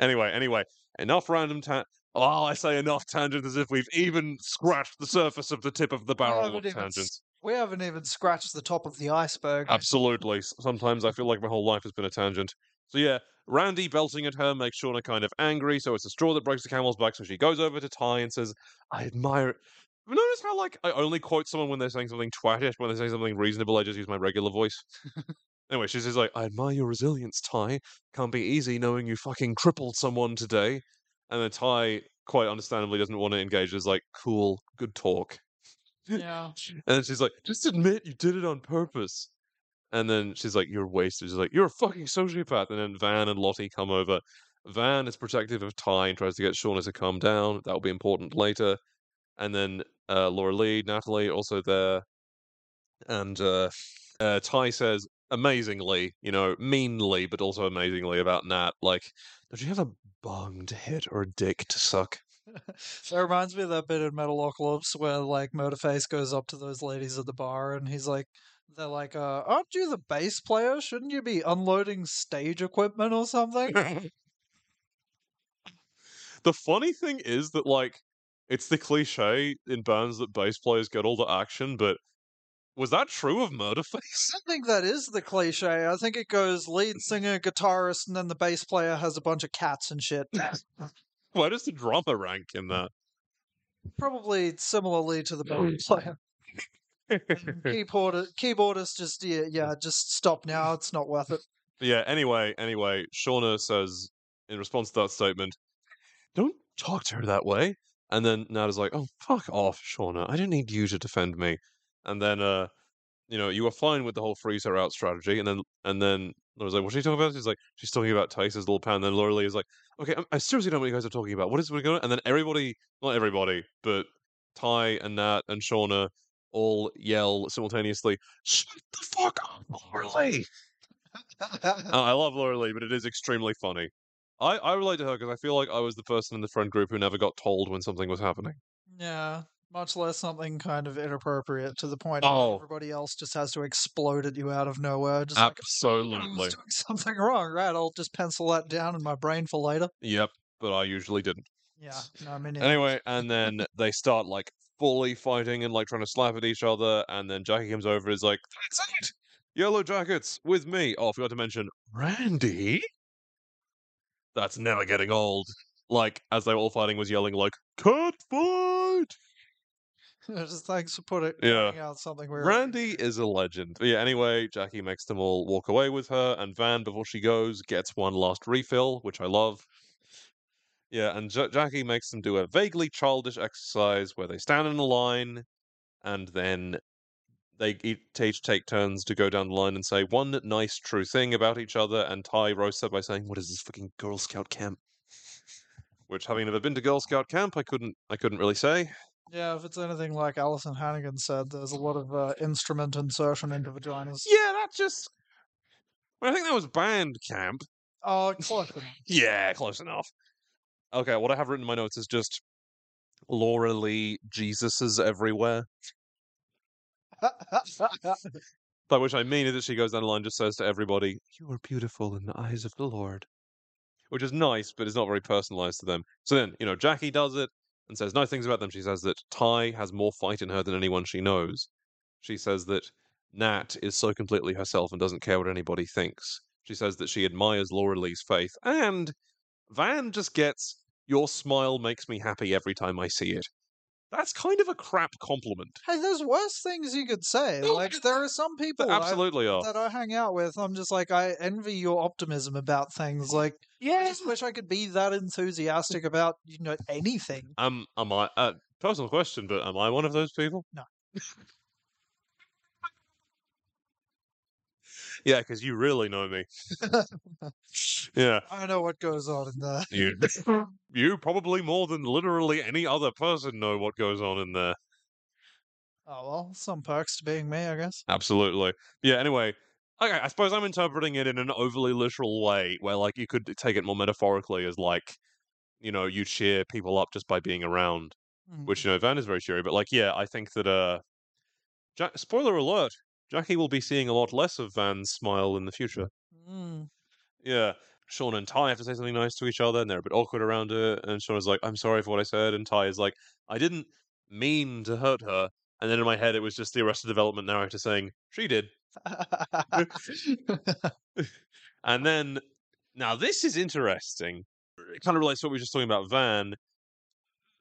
Speaker 1: Anyway, anyway, enough random ta- Oh, I say enough tangents as if we've even scratched the surface of the tip of the barrel of tangents.
Speaker 2: We haven't even scratched the top of the iceberg.
Speaker 1: Absolutely. Sometimes I feel like my whole life has been a tangent. So yeah, Randy belting at her makes Shauna kind of angry, so it's the straw that breaks the camel's back, so she goes over to Tai and says, I admire it. Notice how like I only quote someone when they're saying something twatish, when they're saying something reasonable, I just use my regular voice. anyway, she says like, I admire your resilience, Tai. Can't be easy knowing you fucking crippled someone today. And then Tai quite understandably doesn't want to engage as like, cool, good talk.
Speaker 2: Yeah.
Speaker 1: And then she's like, just admit you did it on purpose. And then she's like, you're wasted. She's like, you're a fucking sociopath. And then Van and Lottie come over. Van is protective of Tai and tries to get Shauna to calm down. That'll be important later. And then uh, Laura Lee, Natalie also there. And uh, uh, Tai says amazingly, you know, meanly, but also amazingly about Nat, like, don't you have a bong to hit or a dick to suck?
Speaker 2: That reminds me of that bit in Metalocalypse where like Murderface goes up to those ladies at the bar and he's like they're like, uh, aren't you the bass player? Shouldn't you be unloading stage equipment or something?
Speaker 1: the funny thing is that like it's the cliche in bands that bass players get all the action, but Was that true of Murderface?
Speaker 2: I don't think that is the cliche. I think it goes lead singer, guitarist, and then the bass player has a bunch of cats and shit.
Speaker 1: Where does the drummer rank in that?
Speaker 2: Probably similarly to the bass player. Keyboard, keyboardist just yeah, yeah, just stop now. It's not worth it.
Speaker 1: yeah, anyway, anyway, Shauna says in response to that statement, Don't talk to her that way. And then Nada's like, Oh, fuck off, Shauna. I don't need you to defend me. And then uh you know, you were fine with the whole freeze her out strategy, and then and then I was like, "What's she talking about?" She's like, "She's talking about Tai's little pan." And then Laura Lee is like, "Okay, I, I seriously don't know what you guys are talking about. What is what going on?" And then everybody, not everybody, but Tai and Nat and Shauna all yell simultaneously, "Shut the fuck up, Laura Lee!" Uh, I love Laura Lee, but it is extremely funny. I I relate to her because I feel like I was the person in the friend group who never got told when something was happening.
Speaker 2: yeah, much less something kind of inappropriate to the point
Speaker 1: Oh.
Speaker 2: where everybody else just has to explode at you out of nowhere. Just like, "Oh, I
Speaker 1: Absolutely.
Speaker 2: was doing something wrong, right? I'll just pencil that down in my brain for later.
Speaker 1: Yep, but I usually didn't.
Speaker 2: Yeah, no, I mean,
Speaker 1: Anyway, and then they start like fully fighting and like trying to slap at each other, and then Jackie comes over and is like, That's it! Yellowjackets with me. Oh, I forgot to mention Randy. That's never getting old. Like, as they were all fighting, was yelling like, Cut fight!
Speaker 2: just thanks for putting
Speaker 1: Yeah.
Speaker 2: out something we
Speaker 1: Randy is a legend. But yeah, anyway, Jackie makes them all walk away with her, and Van, before she goes, gets one last refill, which I love. Yeah, and ja- Jackie makes them do a vaguely childish exercise where they stand in a line, and then they each take turns to go down the line and say one nice true thing about each other, and Tai roasts her by saying, "What is this fucking Girl Scout camp?" Which, having never been to Girl Scout camp, I couldn't I couldn't really say.
Speaker 2: Yeah, if it's anything like Alyson Hannigan said, there's a lot of uh, instrument insertion into vaginas.
Speaker 1: Yeah, that just. I think that was band camp.
Speaker 2: Oh, close enough.
Speaker 1: Yeah, close enough. Okay, what I have written in my notes is just Laura Lee Jesus is everywhere. By which I mean is that she goes down the line and just says to everybody, You are beautiful in the eyes of the Lord. Which is nice, but it's not very personalized to them. So then, you know, Jackie does it and says nice things about them. She says that Tai has more fight in her than anyone she knows. She says that Nat is so completely herself and doesn't care what anybody thinks. She says that she admires Laura Lee's faith. And Van just gets, Your smile makes me happy every time I see it. That's kind of a crap compliment.
Speaker 2: hey, there's worse things you could say. Like there are some people I-
Speaker 1: absolutely are.
Speaker 2: that I hang out with. I'm just like I envy your optimism about things. Like I just wish I could be that enthusiastic about you know anything.
Speaker 1: Um, am I? Uh, personal question, but am I one of those people?
Speaker 2: No.
Speaker 1: yeah, because you really know me. yeah,
Speaker 2: I know what goes on in there.
Speaker 1: you, you probably more than literally any other person know what goes on in there.
Speaker 2: Oh well, some perks to being me, I guess.
Speaker 1: Absolutely. Yeah. Anyway, okay. I suppose I'm interpreting it in an overly literal way, where like you could take it more metaphorically as like, you know, you cheer people up just by being around.
Speaker 2: Mm.
Speaker 1: which you know Van is very cheery. But like, yeah, I think that uh, ja- spoiler alert: Jackie will be seeing a lot less of Van's smile in the future.
Speaker 2: Mm.
Speaker 1: Yeah, Shauna and Tai have to say something nice to each other, and they're a bit awkward around it. And Shauna is like, "I'm sorry for what I said," and Tai is like, "I didn't mean to hurt her." And then in my head, it was just the Arrested Development narrator saying, "She did." And then, now this is interesting. It kind of relates to what we were just talking about. Van,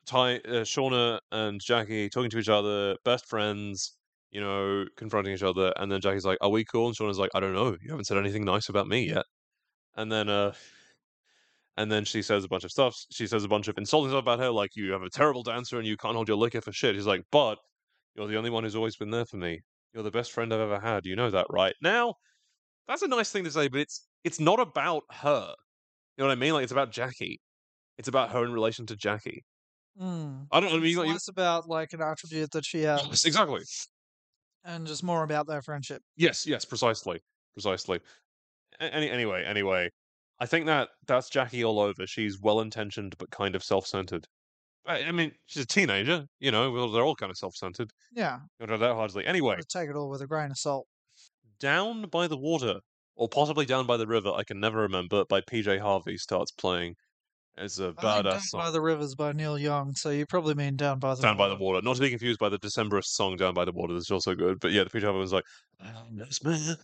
Speaker 1: Tai, uh, Shauna, and Jackie talking to each other, best friends, you know, confronting each other. And then Jackie's like, "Are we cool?" And Shauna's like, "I don't know. You haven't said anything nice about me yet." And then, uh, and then she says a bunch of stuff. She says a bunch of insulting stuff about her, like you have a terrible dancer and you can't hold your liquor for shit. He's like, "But you're the only one who's always been there for me. You're the best friend I've ever had. You know that, right?" Now, that's a nice thing to say, but it's it's not about her. You know what I mean? Like it's about Jackie. It's about her in relation to Jackie.
Speaker 2: Mm.
Speaker 1: I don't. I mean,
Speaker 2: It's
Speaker 1: like, you-
Speaker 2: less about like an attribute that she has,
Speaker 1: Yes, exactly.
Speaker 2: and just more about their friendship.
Speaker 1: Yes, yes, precisely, precisely. Any, anyway, anyway, I think that that's Jackie all over. She's well intentioned but kind of self centered. I, I mean, she's a teenager. You know, well, they're all kind of self centered.
Speaker 2: Yeah,
Speaker 1: Not that hardly. Anyway,
Speaker 2: take it all with a grain of salt.
Speaker 1: down by the water, or possibly down by the river, I can never remember. By PJ Harvey starts playing, It's a
Speaker 2: I think Down
Speaker 1: badass song.
Speaker 2: by the Rivers by Neil Young, so you probably mean Down by the
Speaker 1: Down by the
Speaker 2: Water.
Speaker 1: Water. Not to be confused by the Decemberist song Down by the Water, that's also good. But yeah, the Peter one's like, "I'm this man,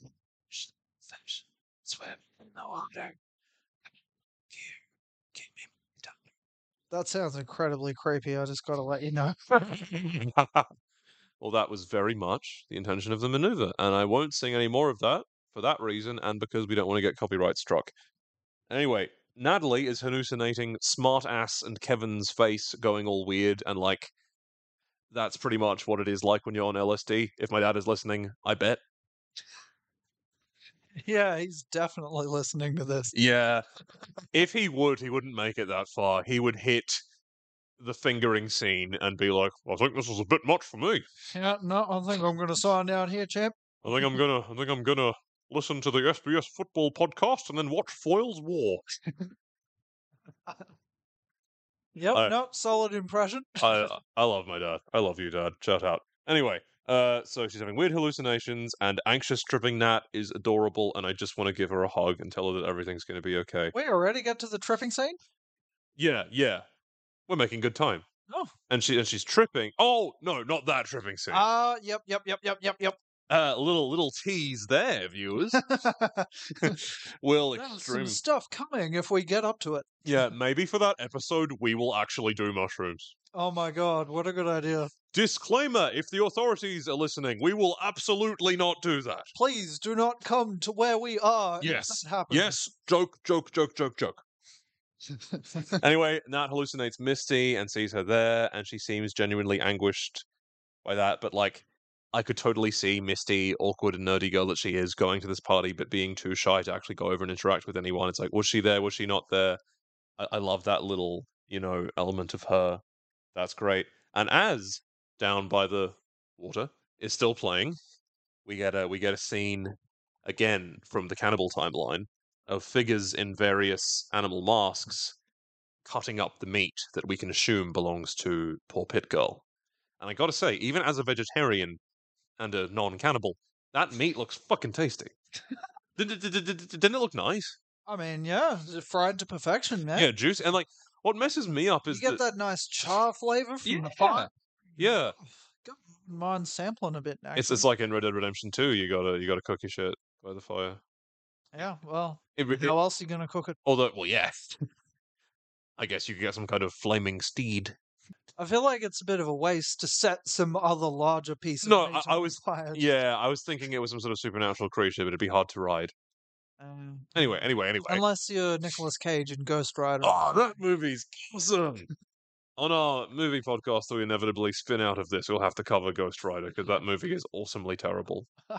Speaker 1: swim in the water. Here, keep me
Speaker 2: That sounds incredibly creepy. I just got to let you know.
Speaker 1: well, that was very much the intention of the maneuver, and I won't sing any more of that for that reason, and because we don't want to get copyright struck. Anyway, Natalie is hallucinating Smartass and Kevin's face going all weird, and like, that's pretty much what it is like when you're on LSD. If my dad is listening, I bet.
Speaker 2: Yeah, he's definitely listening to this.
Speaker 1: Yeah. if he would, he wouldn't make it that far. He would hit the fingering scene and be like, I think this is a bit much for me.
Speaker 2: Yeah, no, I think I'm going to sign out here, champ.
Speaker 1: I think I'm gonna I think I'm gonna listen to the SBS football podcast and then watch Foyle's War.
Speaker 2: Yep, no, solid impression.
Speaker 1: I I love my dad. I love you, dad. Shout out. Anyway, uh so she's having weird hallucinations and anxious tripping Nat is adorable and I just want to give her a hug and tell her that everything's gonna be okay.
Speaker 2: We already get to the tripping scene?
Speaker 1: Yeah, yeah. We're making good time.
Speaker 2: Oh.
Speaker 1: And she and she's tripping. Oh no, not that tripping scene.
Speaker 2: Ah, yep, yep, yep, yep, yep, yep.
Speaker 1: Uh, little little tease there, viewers. Will extreme.
Speaker 2: some stuff coming if we get up to it.
Speaker 1: Yeah, maybe for that episode we will actually do mushrooms.
Speaker 2: Oh my god, what a good idea.
Speaker 1: Disclaimer: If the authorities are listening, we will absolutely not do that.
Speaker 2: Please do not come to where we are. if
Speaker 1: Yes.
Speaker 2: that happens.
Speaker 1: Yes, joke, joke, joke, joke, joke. Anyway, Nat hallucinates Misty and sees her there, and she seems genuinely anguished by that. But like, I could totally see Misty, awkward and nerdy girl that she is, going to this party but being too shy to actually go over and interact with anyone. It's like, was she there? Was she not there? I, I love that little, you know, element of her. That's great. And as down by the water is still playing, we get a we get a scene again from the cannibal timeline of figures in various animal masks cutting up the meat that we can assume belongs to poor Pit Girl. And I gotta say, even as a vegetarian and a non cannibal, that meat looks fucking tasty. Did- did- did- did- Didn't it look nice?
Speaker 2: I mean, yeah, it's fried to perfection, man.
Speaker 1: Yeah, juice. And like, what messes me up is.
Speaker 2: you get that nice char flavor from the
Speaker 1: Yeah.
Speaker 2: fire.
Speaker 1: Yeah,
Speaker 2: Go- Mind sampling a bit. Actually.
Speaker 1: it's it's like in Red Dead Redemption 2, you gotta you gotta cook your shit by the fire.
Speaker 2: yeah. Well,
Speaker 1: It, it-
Speaker 2: how else are you gonna cook it?
Speaker 1: although, well, yeah. I guess you could get some kind of flaming steed.
Speaker 2: I feel like it's a bit of a waste to set some other larger piece of
Speaker 1: No, I- I was-
Speaker 2: fire.
Speaker 1: Yeah, I was thinking it was some sort of supernatural creature, but it'd be hard to ride.
Speaker 2: Um,
Speaker 1: Anyway, anyway, anyway.
Speaker 2: unless you're Nicolas Cage in Ghost Rider.
Speaker 1: Oh, that movie's awesome. On our movie podcast that we inevitably spin out of this, we'll have to cover Ghost Rider because that movie is awesomely terrible.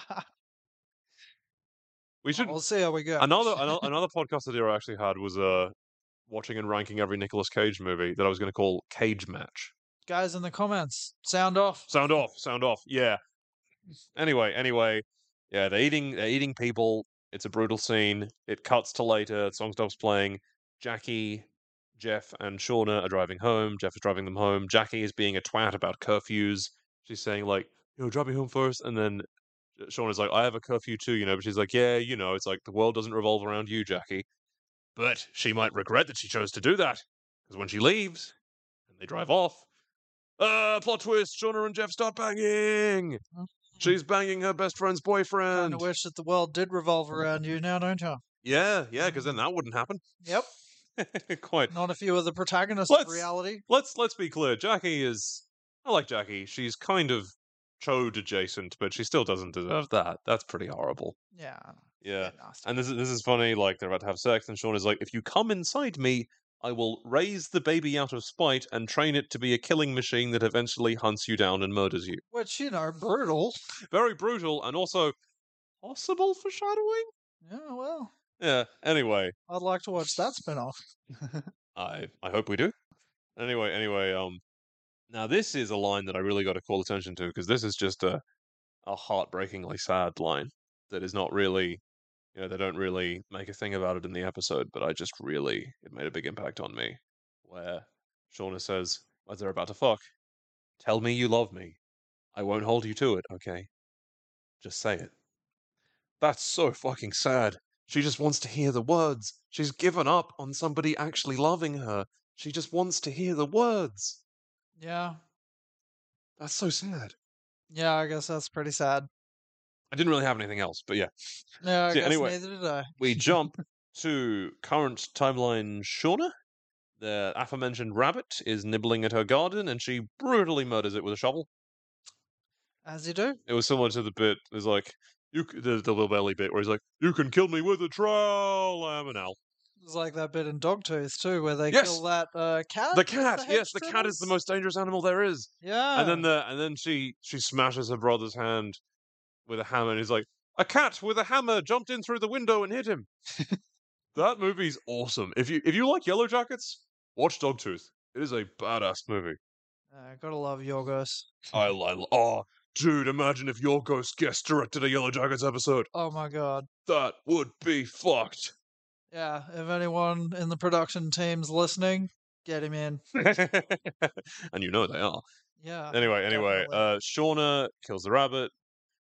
Speaker 1: We should
Speaker 2: we'll see how we go.
Speaker 1: another another, another podcast idea I actually had was uh watching and ranking every Nicolas Cage movie that I was going to call Cage Match.
Speaker 2: Guys in the comments, sound off.
Speaker 1: Sound off, sound off. Yeah. Anyway, anyway, yeah, they're eating they're eating people. It's a brutal scene. It cuts to later. The song stops playing. Jackie, Jeff, and Shauna are driving home. Jeff is driving them home. Jackie is being a twat about curfews. She's saying like, you know, drive me home first. and then uh, Shauna's like, "I have a curfew too," you know. But she's like, "Yeah, you know, it's like the world doesn't revolve around you, Jackie." But she might regret that she chose to do that because when she leaves and they drive off, uh, plot twist: Shauna and Jeff start banging. Mm-hmm. She's banging her best friend's
Speaker 2: Kind
Speaker 1: boyfriend.
Speaker 2: of wish that the world did revolve mm. around you now, don't you?
Speaker 1: Yeah, yeah, because then mm-hmm. that wouldn't happen.
Speaker 2: Yep.
Speaker 1: Quite.
Speaker 2: Not a few of the protagonists
Speaker 1: Let's-
Speaker 2: of reality.
Speaker 1: Let's let's be clear. Jackie is. I like Jackie. She's kind of chode adjacent, but she still doesn't deserve that. That's pretty horrible.
Speaker 2: Yeah.
Speaker 1: Yeah. And this is this is funny. Like they're about to have sex, and Shauna is like, "If you come inside me, I will raise the baby out of spite and train it to be a killing machine that eventually hunts you down and murders you."
Speaker 2: Which, you know, brutal.
Speaker 1: Very brutal, and also possible foreshadowing.
Speaker 2: Yeah, well,
Speaker 1: Yeah. Anyway,
Speaker 2: I'd like to watch that spin off.
Speaker 1: I I hope we do. Anyway, anyway, um, now this is a line that I really got to call attention to because this is just a a heartbreakingly sad line that is not really, you know, they don't really make a thing about it in the episode, but I just really it made a big impact on me. Where Shauna says, as they're about to fuck, "Tell me you love me. I won't hold you to it, okay? Just say it." That's so fucking sad. She just wants to hear the words. She's given up on somebody actually loving her. She just wants to hear the words.
Speaker 2: Yeah.
Speaker 1: That's so sad.
Speaker 2: Yeah, I guess that's pretty sad.
Speaker 1: I didn't really have anything else, but yeah.
Speaker 2: Yeah, I guess
Speaker 1: anyway.
Speaker 2: neither did I.
Speaker 1: We jump to current timeline Shauna. The aforementioned rabbit is nibbling at her garden and she brutally murders it with a shovel.
Speaker 2: As you do.
Speaker 1: It was similar to the bit, it was like, you c- the, the little belly bit where he's like, you can kill me with a trowel, I'm an owl.
Speaker 2: It's like that bit in Dogtooth too, where they
Speaker 1: Yes.
Speaker 2: kill that uh, cat.
Speaker 1: The cat, yes, the cat is the most dangerous animal there is.
Speaker 2: Yeah.
Speaker 1: And then the and then she she smashes her brother's hand with a hammer, and he's like, "A cat with a hammer jumped in through the window and hit him." that movie's awesome. If you if you like Yellowjackets, watch Dogtooth. It is a badass movie.
Speaker 2: Uh, gotta love Yorgos.
Speaker 1: I like. Oh, dude, imagine if your ghost guest directed a Yellowjackets episode.
Speaker 2: Oh my god.
Speaker 1: That would be fucked.
Speaker 2: Yeah, if anyone in the production team's listening, get him in.
Speaker 1: and you know they are.
Speaker 2: Yeah.
Speaker 1: anyway, anyway,
Speaker 2: definitely.
Speaker 1: uh, Shauna kills the rabbit,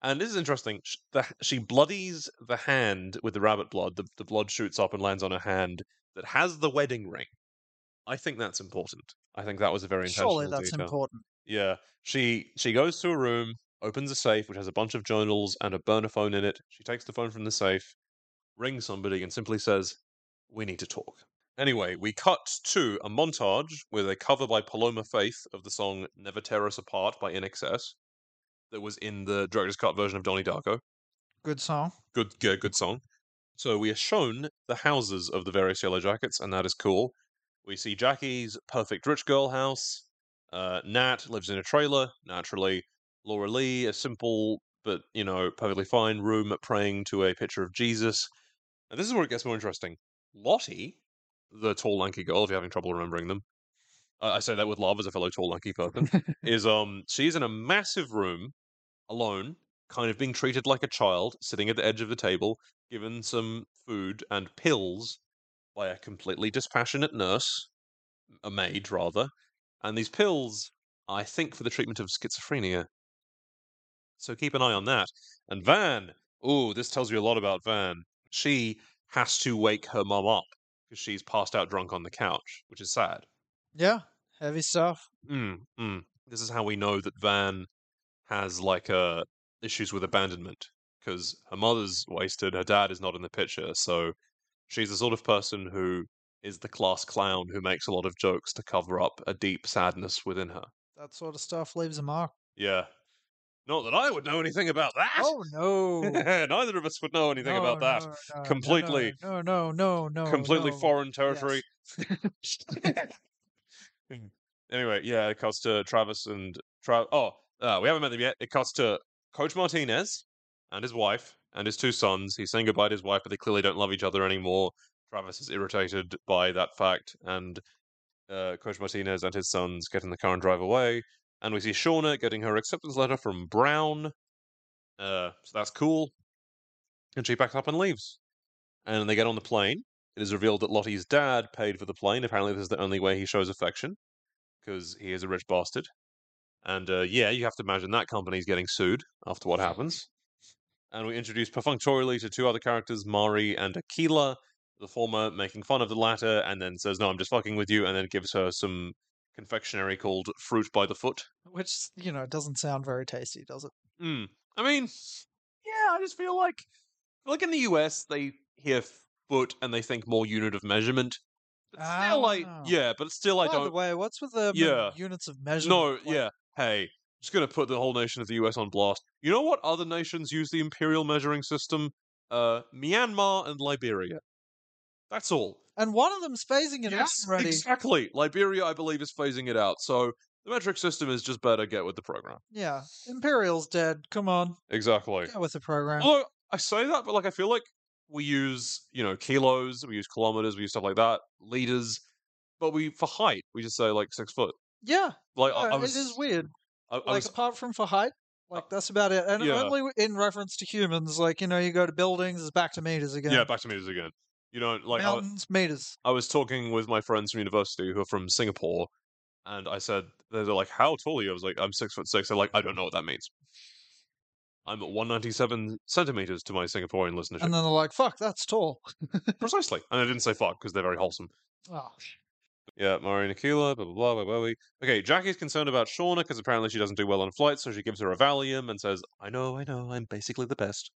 Speaker 1: and this is interesting. Sh- The, she bloodies the hand with the rabbit blood. The, the blood shoots up and lands on her hand that has the wedding ring. I think that's important. I think that was a very intentional
Speaker 2: Surely that's
Speaker 1: detail.
Speaker 2: important.
Speaker 1: Yeah, she she goes to a room, opens a safe which has a bunch of journals and a burner phone in it. She takes the phone from the safe, rings somebody, and simply says, "We need to talk." Anyway, we cut to a montage with a cover by Paloma Faith of the song "Never Tear Us Apart" by In that was in the director's cut version of Donnie Darko.
Speaker 2: Good song.
Speaker 1: Good, good, good song. So we are shown the houses of the various Yellowjackets, and that is cool. We see Jackie's perfect rich girl house. Uh, Nat lives in a trailer, naturally. Laura Lee, a simple but you know perfectly fine room praying to a picture of Jesus. And this is where it gets more interesting. Lottie, the tall lanky girl, if you're having trouble remembering them, uh, I say that with love as a fellow tall lanky person, is um she's in a massive room, alone, kind of being treated like a child, sitting at the edge of the table, given some food and pills by a completely dispassionate nurse, a maid rather, and these pills, I think, for the treatment of schizophrenia. So keep an eye on that. And Van, ooh, this tells you a lot about Van. She has to wake her mum up because she's passed out drunk on the couch, which is sad.
Speaker 2: Yeah, heavy stuff.
Speaker 1: Mm, mm. This is how we know that Van has like uh issues with abandonment because her mother's wasted, her dad is not in the picture, so she's the sort of person who is the class clown who makes a lot of jokes to cover up a deep sadness within her.
Speaker 2: That sort of stuff leaves a mark.
Speaker 1: Yeah. Not that I would know anything about that.
Speaker 2: Oh no!
Speaker 1: Neither of us would know anything
Speaker 2: No,
Speaker 1: about that.
Speaker 2: no, no,
Speaker 1: Completely-
Speaker 2: No, no, no, no.
Speaker 1: Completely foreign territory. Hmm. anyway, yeah, it cuts uh, to Travis and Tra- Oh, uh, we haven't met them yet. It cuts uh, to Coach Martinez and his wife and his two sons. He's saying goodbye to his wife, but they clearly don't love each other anymore. Travis is irritated by that fact, and uh, Coach Martinez and his sons get in the car and drive away. And we see Shauna getting her acceptance letter from Brown. Uh, so that's cool. And she packs up and leaves. And they get on the plane. It is revealed that Lottie's dad paid for the plane. Apparently, this is the only way he shows affection because he is a rich bastard. And uh, yeah, you have to imagine that company's getting sued after what happens. And we introduce perfunctorily to two other characters, Mari and Akilah. The former making fun of the latter, and then says, "No, I'm just fucking with you," and then gives her some confectionery called fruit by the foot.
Speaker 2: Which you know doesn't sound very tasty, does it?
Speaker 1: Mm. I mean, yeah, I just feel like, like in the US, they hear foot and they think more unit of measurement. But still, I
Speaker 2: Ah.
Speaker 1: yeah, but still, I
Speaker 2: By
Speaker 1: don't.
Speaker 2: By the way, what's with the
Speaker 1: Yeah.
Speaker 2: units of measurement?
Speaker 1: No,
Speaker 2: Like,
Speaker 1: yeah. Hey, just gonna put the whole nation of the US on blast. You know what other nations use the imperial measuring system? Uh, Myanmar and Liberia. That's all.
Speaker 2: And one of them's phasing it out already.
Speaker 1: exactly. Liberia, I believe, is phasing it out. So the metric system is just better get with the program.
Speaker 2: Yeah, Imperial's dead. Come on,
Speaker 1: Exactly.
Speaker 2: go with the program.
Speaker 1: Although I say that, but like I feel like we use, you know, kilos, we use kilometers, we use stuff like that, liters, but we for height we just say like six foot.
Speaker 2: Yeah,
Speaker 1: Like I, I was,
Speaker 2: it is weird.
Speaker 1: I, I
Speaker 2: like
Speaker 1: was,
Speaker 2: apart from for height, uh, like that's about it. And
Speaker 1: yeah.
Speaker 2: only in reference to humans. Like you know, you go to buildings, it's back to meters again.
Speaker 1: yeah, back to meters again. You know, like I,
Speaker 2: mountains, meters.
Speaker 1: I was talking with my friends from university who are from Singapore, and I said they're like, "How tall are you?" I was like, "I'm six foot six. They're like, "I don't know what that means." I'm at 197 centimeters to my Singaporean listenership.
Speaker 2: And then they're like, "Fuck, that's tall."
Speaker 1: Precisely. And I didn't say fuck because they're very wholesome.
Speaker 2: Oh,
Speaker 1: Yeah, Mari Nakila, blah, blah, blah, blah, blah, blah. Okay, Jackie's concerned about Shauna because apparently she doesn't do well on flights, so she gives her a Valium and says, I know, I know, I'm basically the best.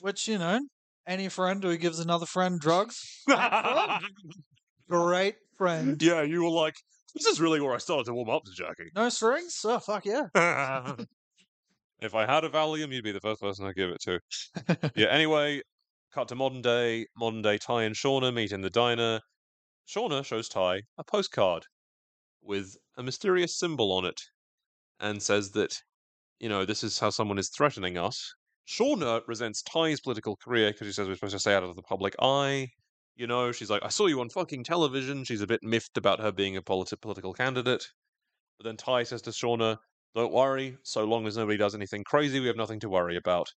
Speaker 2: which you know, any friend who gives another friend drugs, great friend.
Speaker 1: yeah, you were like, this is really where I started to warm up to Jackie.
Speaker 2: No strings? Oh fuck yeah!
Speaker 1: if I had a Valium, you'd be the first person I'd give it to. yeah, anyway, cut to modern day. Modern day Tai and Shauna meet in the diner. Shauna shows Tai a postcard with a mysterious symbol on it and says that, you know, this is how someone is threatening us. Shauna resents Tai's political career because she says we're supposed to stay out of the public eye. You know, she's like, I saw you on fucking television. She's a bit miffed about her being a politi- political candidate. But then Ty says to Shauna, Don't worry, so long as nobody does anything crazy, we have nothing to worry about.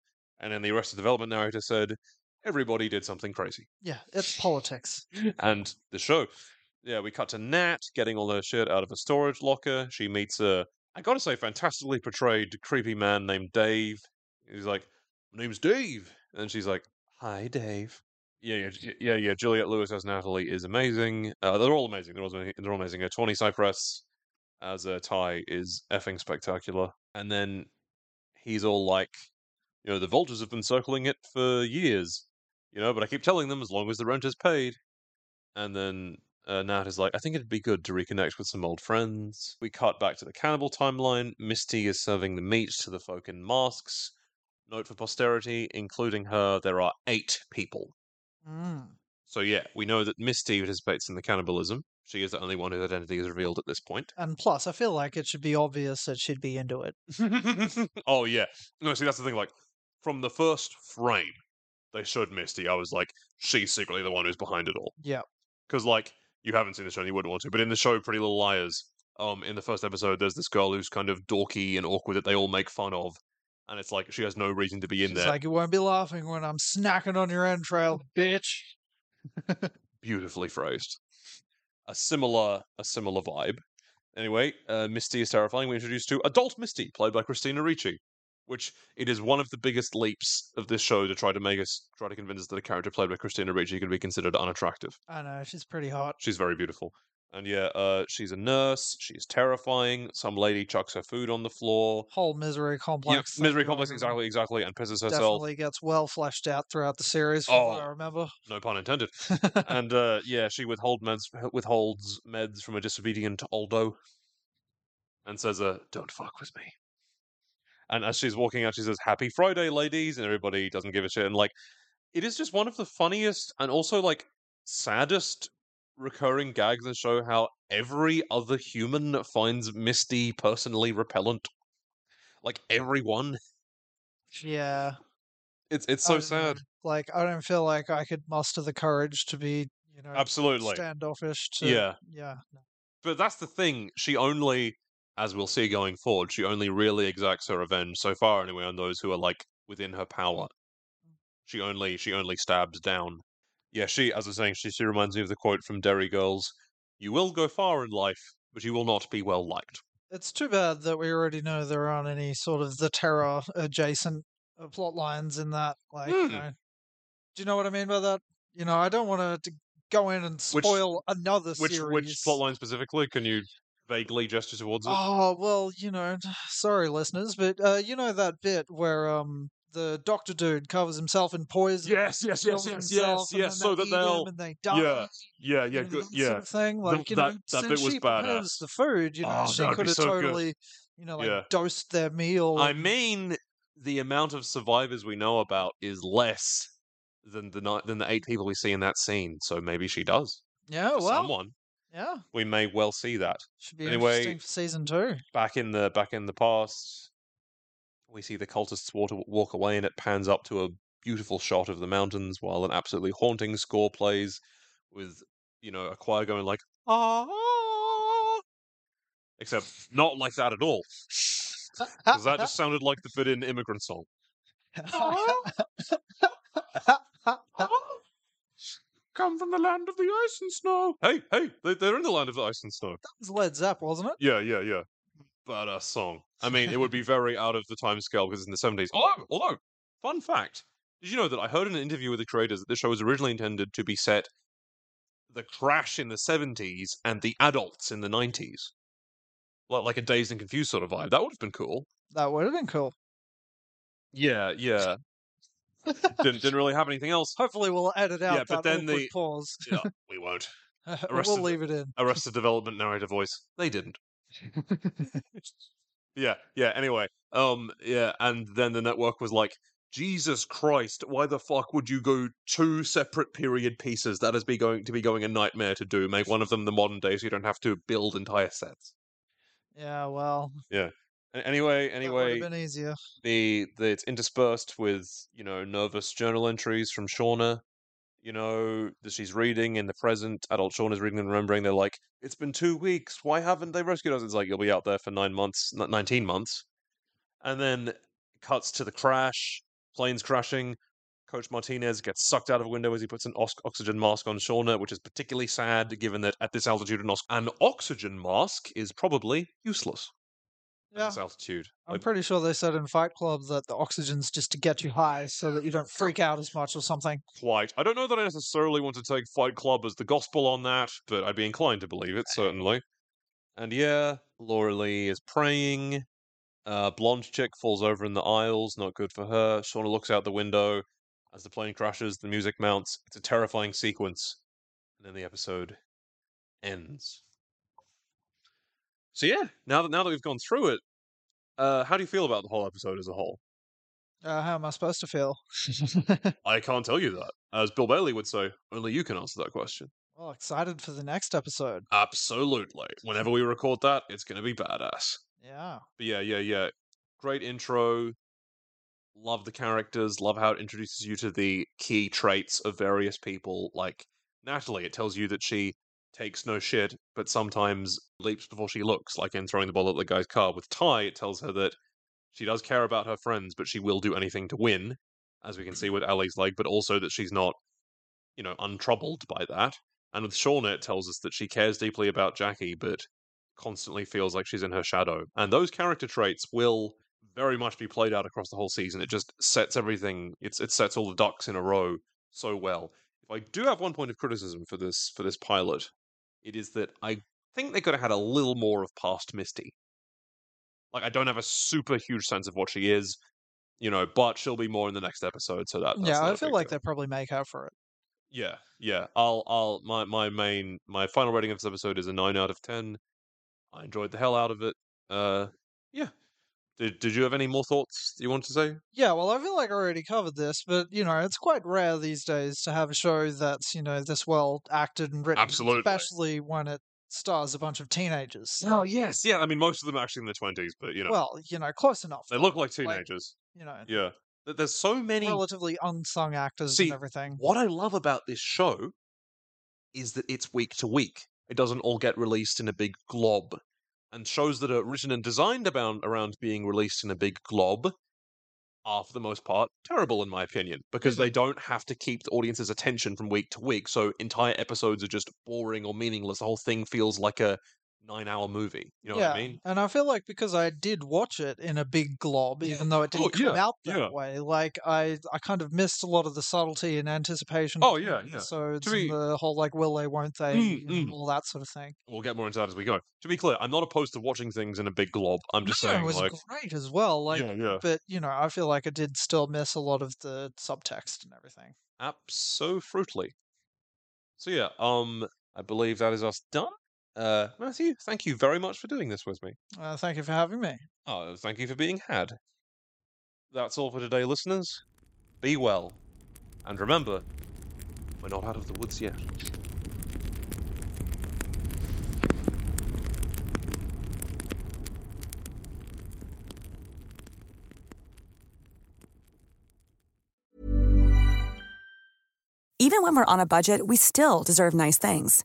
Speaker 1: And then the Arrested Development narrator said, Everybody did something crazy.
Speaker 2: Yeah, it's politics.
Speaker 1: And the show, yeah, we cut to Nat getting all her shit out of a storage locker. She meets a, I gotta say, fantastically portrayed creepy man named Dave. He's like, name's Dave. And she's like, Hi, Dave. Yeah, yeah, yeah, yeah. Juliette Lewis as Natalie is amazing. Uh, they're all amazing. They're all, amazing- they're all amazing. Uh, Tawny Cypress as a Tai is effing spectacular. And then he's all like, you know, the vultures have been circling it for years, you know, but I keep telling them as long as the rent is paid. And then uh, Nat is like, I think it'd be good to reconnect with some old friends. We cut back to the cannibal timeline. Misty is serving the meat to the folk in masks. Note for posterity, including her, there are eight people.
Speaker 2: Mm.
Speaker 1: So yeah, we know that Misty participates in the cannibalism. She is the only one whose identity is revealed at this point.
Speaker 2: And plus, I feel like it should be obvious that she'd be into it.
Speaker 1: oh yeah. No, see that's the thing, like from the first frame they showed Misty, I was like, she's secretly the one who's behind it all.
Speaker 2: Yeah.
Speaker 1: Because like you haven't seen the show and you wouldn't want to, but in the show Pretty Little Liars, um, in the first episode there's this girl who's kind of dorky and awkward that they all make fun of. And it's like she has no reason to be in
Speaker 2: She's
Speaker 1: there.
Speaker 2: like, you won't be laughing when I'm snacking on your entrail, bitch.
Speaker 1: beautifully phrased. A similar a similar vibe. Anyway, uh, Misty is terrifying. We're introduced to adult Misty, played by Christina Ricci, which it is one of the biggest leaps of this show to try to make us try to convince us that a character played by Christina Ricci can be considered unattractive.
Speaker 2: I know, she's pretty hot.
Speaker 1: She's very beautiful. And yeah, uh, she's a nurse. She's terrifying. Some lady chucks her food on the floor.
Speaker 2: Whole misery complex. thing
Speaker 1: misery complex, exactly, exactly, and pisses herself.
Speaker 2: Definitely gets well fleshed out throughout the series, from what I
Speaker 1: Oh.
Speaker 2: remember.
Speaker 1: No pun intended. and uh, yeah, she withhold meds, withholds meds from a disobedient Aldo, and says, uh, "Don't fuck with me." And as she's walking out, she says, "Happy Friday, ladies," and everybody doesn't give a shit. And like, it is just one of the funniest and also like saddest recurring gags that show how every other human finds Misty personally repellent. Like everyone,
Speaker 2: yeah.
Speaker 1: it's it's so sad.
Speaker 2: Like, I don't feel like I could muster the courage to be, you know,
Speaker 1: Absolutely.
Speaker 2: standoffish to.
Speaker 1: Yeah.
Speaker 2: Yeah.
Speaker 1: But that's the thing. She only, as we'll see going forward, she only really exacts her revenge so far, anyway, on those who are like within her power. Mm. She only, she only stabs down. Yeah, she, as I was saying, she, she reminds me of the quote from Derry Girls: "You will go far in life, but you will not be well liked."
Speaker 2: It's too bad that we already know there aren't any sort of the terror adjacent uh, plot lines in that. Like, you
Speaker 1: Hmm.
Speaker 2: know, do you know what I mean by that? You know, I don't want to go in and
Speaker 1: Which-
Speaker 2: spoil another
Speaker 1: Which
Speaker 2: series.
Speaker 1: which plotline specifically? Can you vaguely gesture towards it?
Speaker 2: Oh well, you know, sorry listeners, but uh, you know that bit where um the doctor dude covers himself in poison.
Speaker 1: yes, yes, yes, yes, yes, yes. So that they'll,
Speaker 2: and they die.
Speaker 1: yeah, yeah, yeah, good, yeah.
Speaker 2: sort of thing. Like you
Speaker 1: that-
Speaker 2: know,
Speaker 1: that
Speaker 2: since
Speaker 1: bit was
Speaker 2: she
Speaker 1: badass.
Speaker 2: the food, you know,
Speaker 1: Oh,
Speaker 2: she could have
Speaker 1: so good.
Speaker 2: totally, you know, like
Speaker 1: Yeah.
Speaker 2: dosed their meal.
Speaker 1: I mean, the amount of survivors we know about is less than the than the eight people we see in that scene. So maybe she does.
Speaker 2: yeah, well,
Speaker 1: someone
Speaker 2: yeah,
Speaker 1: we may well see that.
Speaker 2: should be
Speaker 1: Anyway-
Speaker 2: interesting for season two.
Speaker 1: Back in the back in the past, we see the cultists walk, walk away, and it pans up to a beautiful shot of the mountains while an absolutely haunting score plays, with you know a choir going like ah, except not like that at all. Because that just sounded like the fit-in immigrant song. Come from the land of the ice and snow. Hey, hey, they, they're in the land of the ice and snow.
Speaker 2: That was Led Zepp, wasn't it?
Speaker 1: Yeah, yeah, yeah. Badass song. I mean, it would be very out of the time scale because it's in the seventies. Although, although, fun fact: Did you know that I heard in an interview with the creators that this show was originally intended to be set the crash in the seventies and the adults in the nineties, like like a dazed and confused sort of vibe. That would have been cool.
Speaker 2: That would have been cool.
Speaker 1: Yeah, yeah. didn't didn't really have anything else.
Speaker 2: Hopefully, we'll edit out
Speaker 1: Yeah, but then the-
Speaker 2: pause.
Speaker 1: Yeah, we won't.
Speaker 2: we'll leave it in.
Speaker 1: Arrested Development narrator voice. They didn't. yeah, yeah. Anyway, um, yeah, and then the network was like, Jesus Christ, why the fuck would you go two separate period pieces? That is be going to be going a nightmare to do. Make one of them the modern day, so you don't have to build entire sets.
Speaker 2: Yeah, well,
Speaker 1: A- Anyway,
Speaker 2: that would
Speaker 1: anyway,
Speaker 2: have been easier.
Speaker 1: the, the it's interspersed with you know nervous journal entries from Shauna. You know that she's reading in the present. Adult Shauna is reading and remembering. They're like, "It's been two weeks. Why haven't they rescued us?" It's like you'll be out there for nine months, n- nineteen months, and then cuts to the crash. Planes crashing. Coach Martinez gets sucked out of a window as he puts an ox- oxygen mask on Shauna, which is particularly sad given that at this altitude, an, os- an oxygen mask is probably useless
Speaker 2: Yeah,
Speaker 1: altitude.
Speaker 2: I'm
Speaker 1: Like,
Speaker 2: pretty sure they said in Fight Club that the oxygen's just to get you high so that you don't freak out as much or something.
Speaker 1: quite. I don't know that I necessarily want to take Fight Club as the gospel on that, but I'd be inclined to believe it, certainly. And yeah, Laura Lee is praying. Uh, blonde chick falls over in the aisles, not good for her. Shauna looks out the window as the plane crashes, the music mounts. It's a terrifying sequence. And then the episode ends. So yeah, now that now that we've gone through it, uh, how do you feel about the whole episode as a whole?
Speaker 2: Uh, how am I supposed to feel?
Speaker 1: I can't tell you that. As Bill Bailey would say, only you can answer that question.
Speaker 2: well, excited for the next episode.
Speaker 1: Absolutely. Whenever we record that, it's going to be badass.
Speaker 2: Yeah.
Speaker 1: But yeah, yeah, yeah. Great intro. Love the characters. Love how it introduces you to the key traits of various people. Like Natalie, it tells you that she takes no shit, but sometimes leaps before she looks, like in throwing the ball at the guy's car. With Tai, it tells her that she does care about her friends, but she will do anything to win, as we can mm-hmm. see with Allie's leg, but also that she's not, you know, untroubled by that. And with Shauna, it tells us that she cares deeply about Jackie, but constantly feels like she's in her shadow. And those character traits will very much be played out across the whole season. It just sets everything it's it sets all the ducks in a row so well. If I do have one point of criticism for this for this pilot, it is that I think they could have had a little more of past Misty. Like I don't have a super huge sense of what she is, you know, but she'll be more in the next episode, so that that's
Speaker 2: yeah, I feel like
Speaker 1: deal.
Speaker 2: they probably make up for it.
Speaker 1: Yeah, yeah. I'll, I'll. My, my main, my final rating of this episode is a nine out of ten. I enjoyed the hell out of it. Uh, yeah. Did Did you have any more thoughts you want to say?
Speaker 2: Yeah, well, I feel like I already covered this, but you know, it's quite rare these days to have a show that's you know this well acted and written,
Speaker 1: Absolutely.
Speaker 2: especially when it stars a bunch of teenagers.
Speaker 1: Oh yes, yeah. I mean, most of them are actually in their twenties, but you know,
Speaker 2: Well, you know, close enough.
Speaker 1: they look like
Speaker 2: like-
Speaker 1: teenagers.
Speaker 2: You know,
Speaker 1: yeah. There's so many.
Speaker 2: relatively unsung actors
Speaker 1: See,
Speaker 2: and everything.
Speaker 1: What I love about this show is that it's week to week. It doesn't all get released in a big glob. And shows that are written and designed about, around being released in a big glob are, for the most part, terrible, in my opinion, because they mm-hmm. don't have to keep the audience's attention from week to week. So entire episodes are just boring or meaningless. The whole thing feels like a nine hour movie. You know
Speaker 2: yeah,
Speaker 1: what I mean?
Speaker 2: and I feel like because I did watch it in a big glob, even though it
Speaker 1: Oh,
Speaker 2: didn't come
Speaker 1: yeah,
Speaker 2: out that way, like I, I kind of missed a lot of the subtlety and anticipation.
Speaker 1: Oh, yeah, yeah. So be-
Speaker 2: the whole like will they, won't they,
Speaker 1: Mm,
Speaker 2: and
Speaker 1: mm.
Speaker 2: all that sort of thing.
Speaker 1: We'll get more into that as we go. To be clear, I'm not opposed to watching things in a big glob. I'm just
Speaker 2: No,
Speaker 1: saying,
Speaker 2: it was
Speaker 1: like,
Speaker 2: great as well. Like,
Speaker 1: yeah, yeah.
Speaker 2: but you know, I feel like I did still miss a lot of the subtext and everything.
Speaker 1: Absolutely. So yeah, um, I believe that is us done. Uh, Matthew, thank you very much for doing this with me.
Speaker 2: Uh, thank you for having me.
Speaker 1: Oh, thank you for being had. That's all for today, listeners. Be well, and remember, we're not out of the woods yet.
Speaker 3: Even when we're on a budget, we still deserve nice things.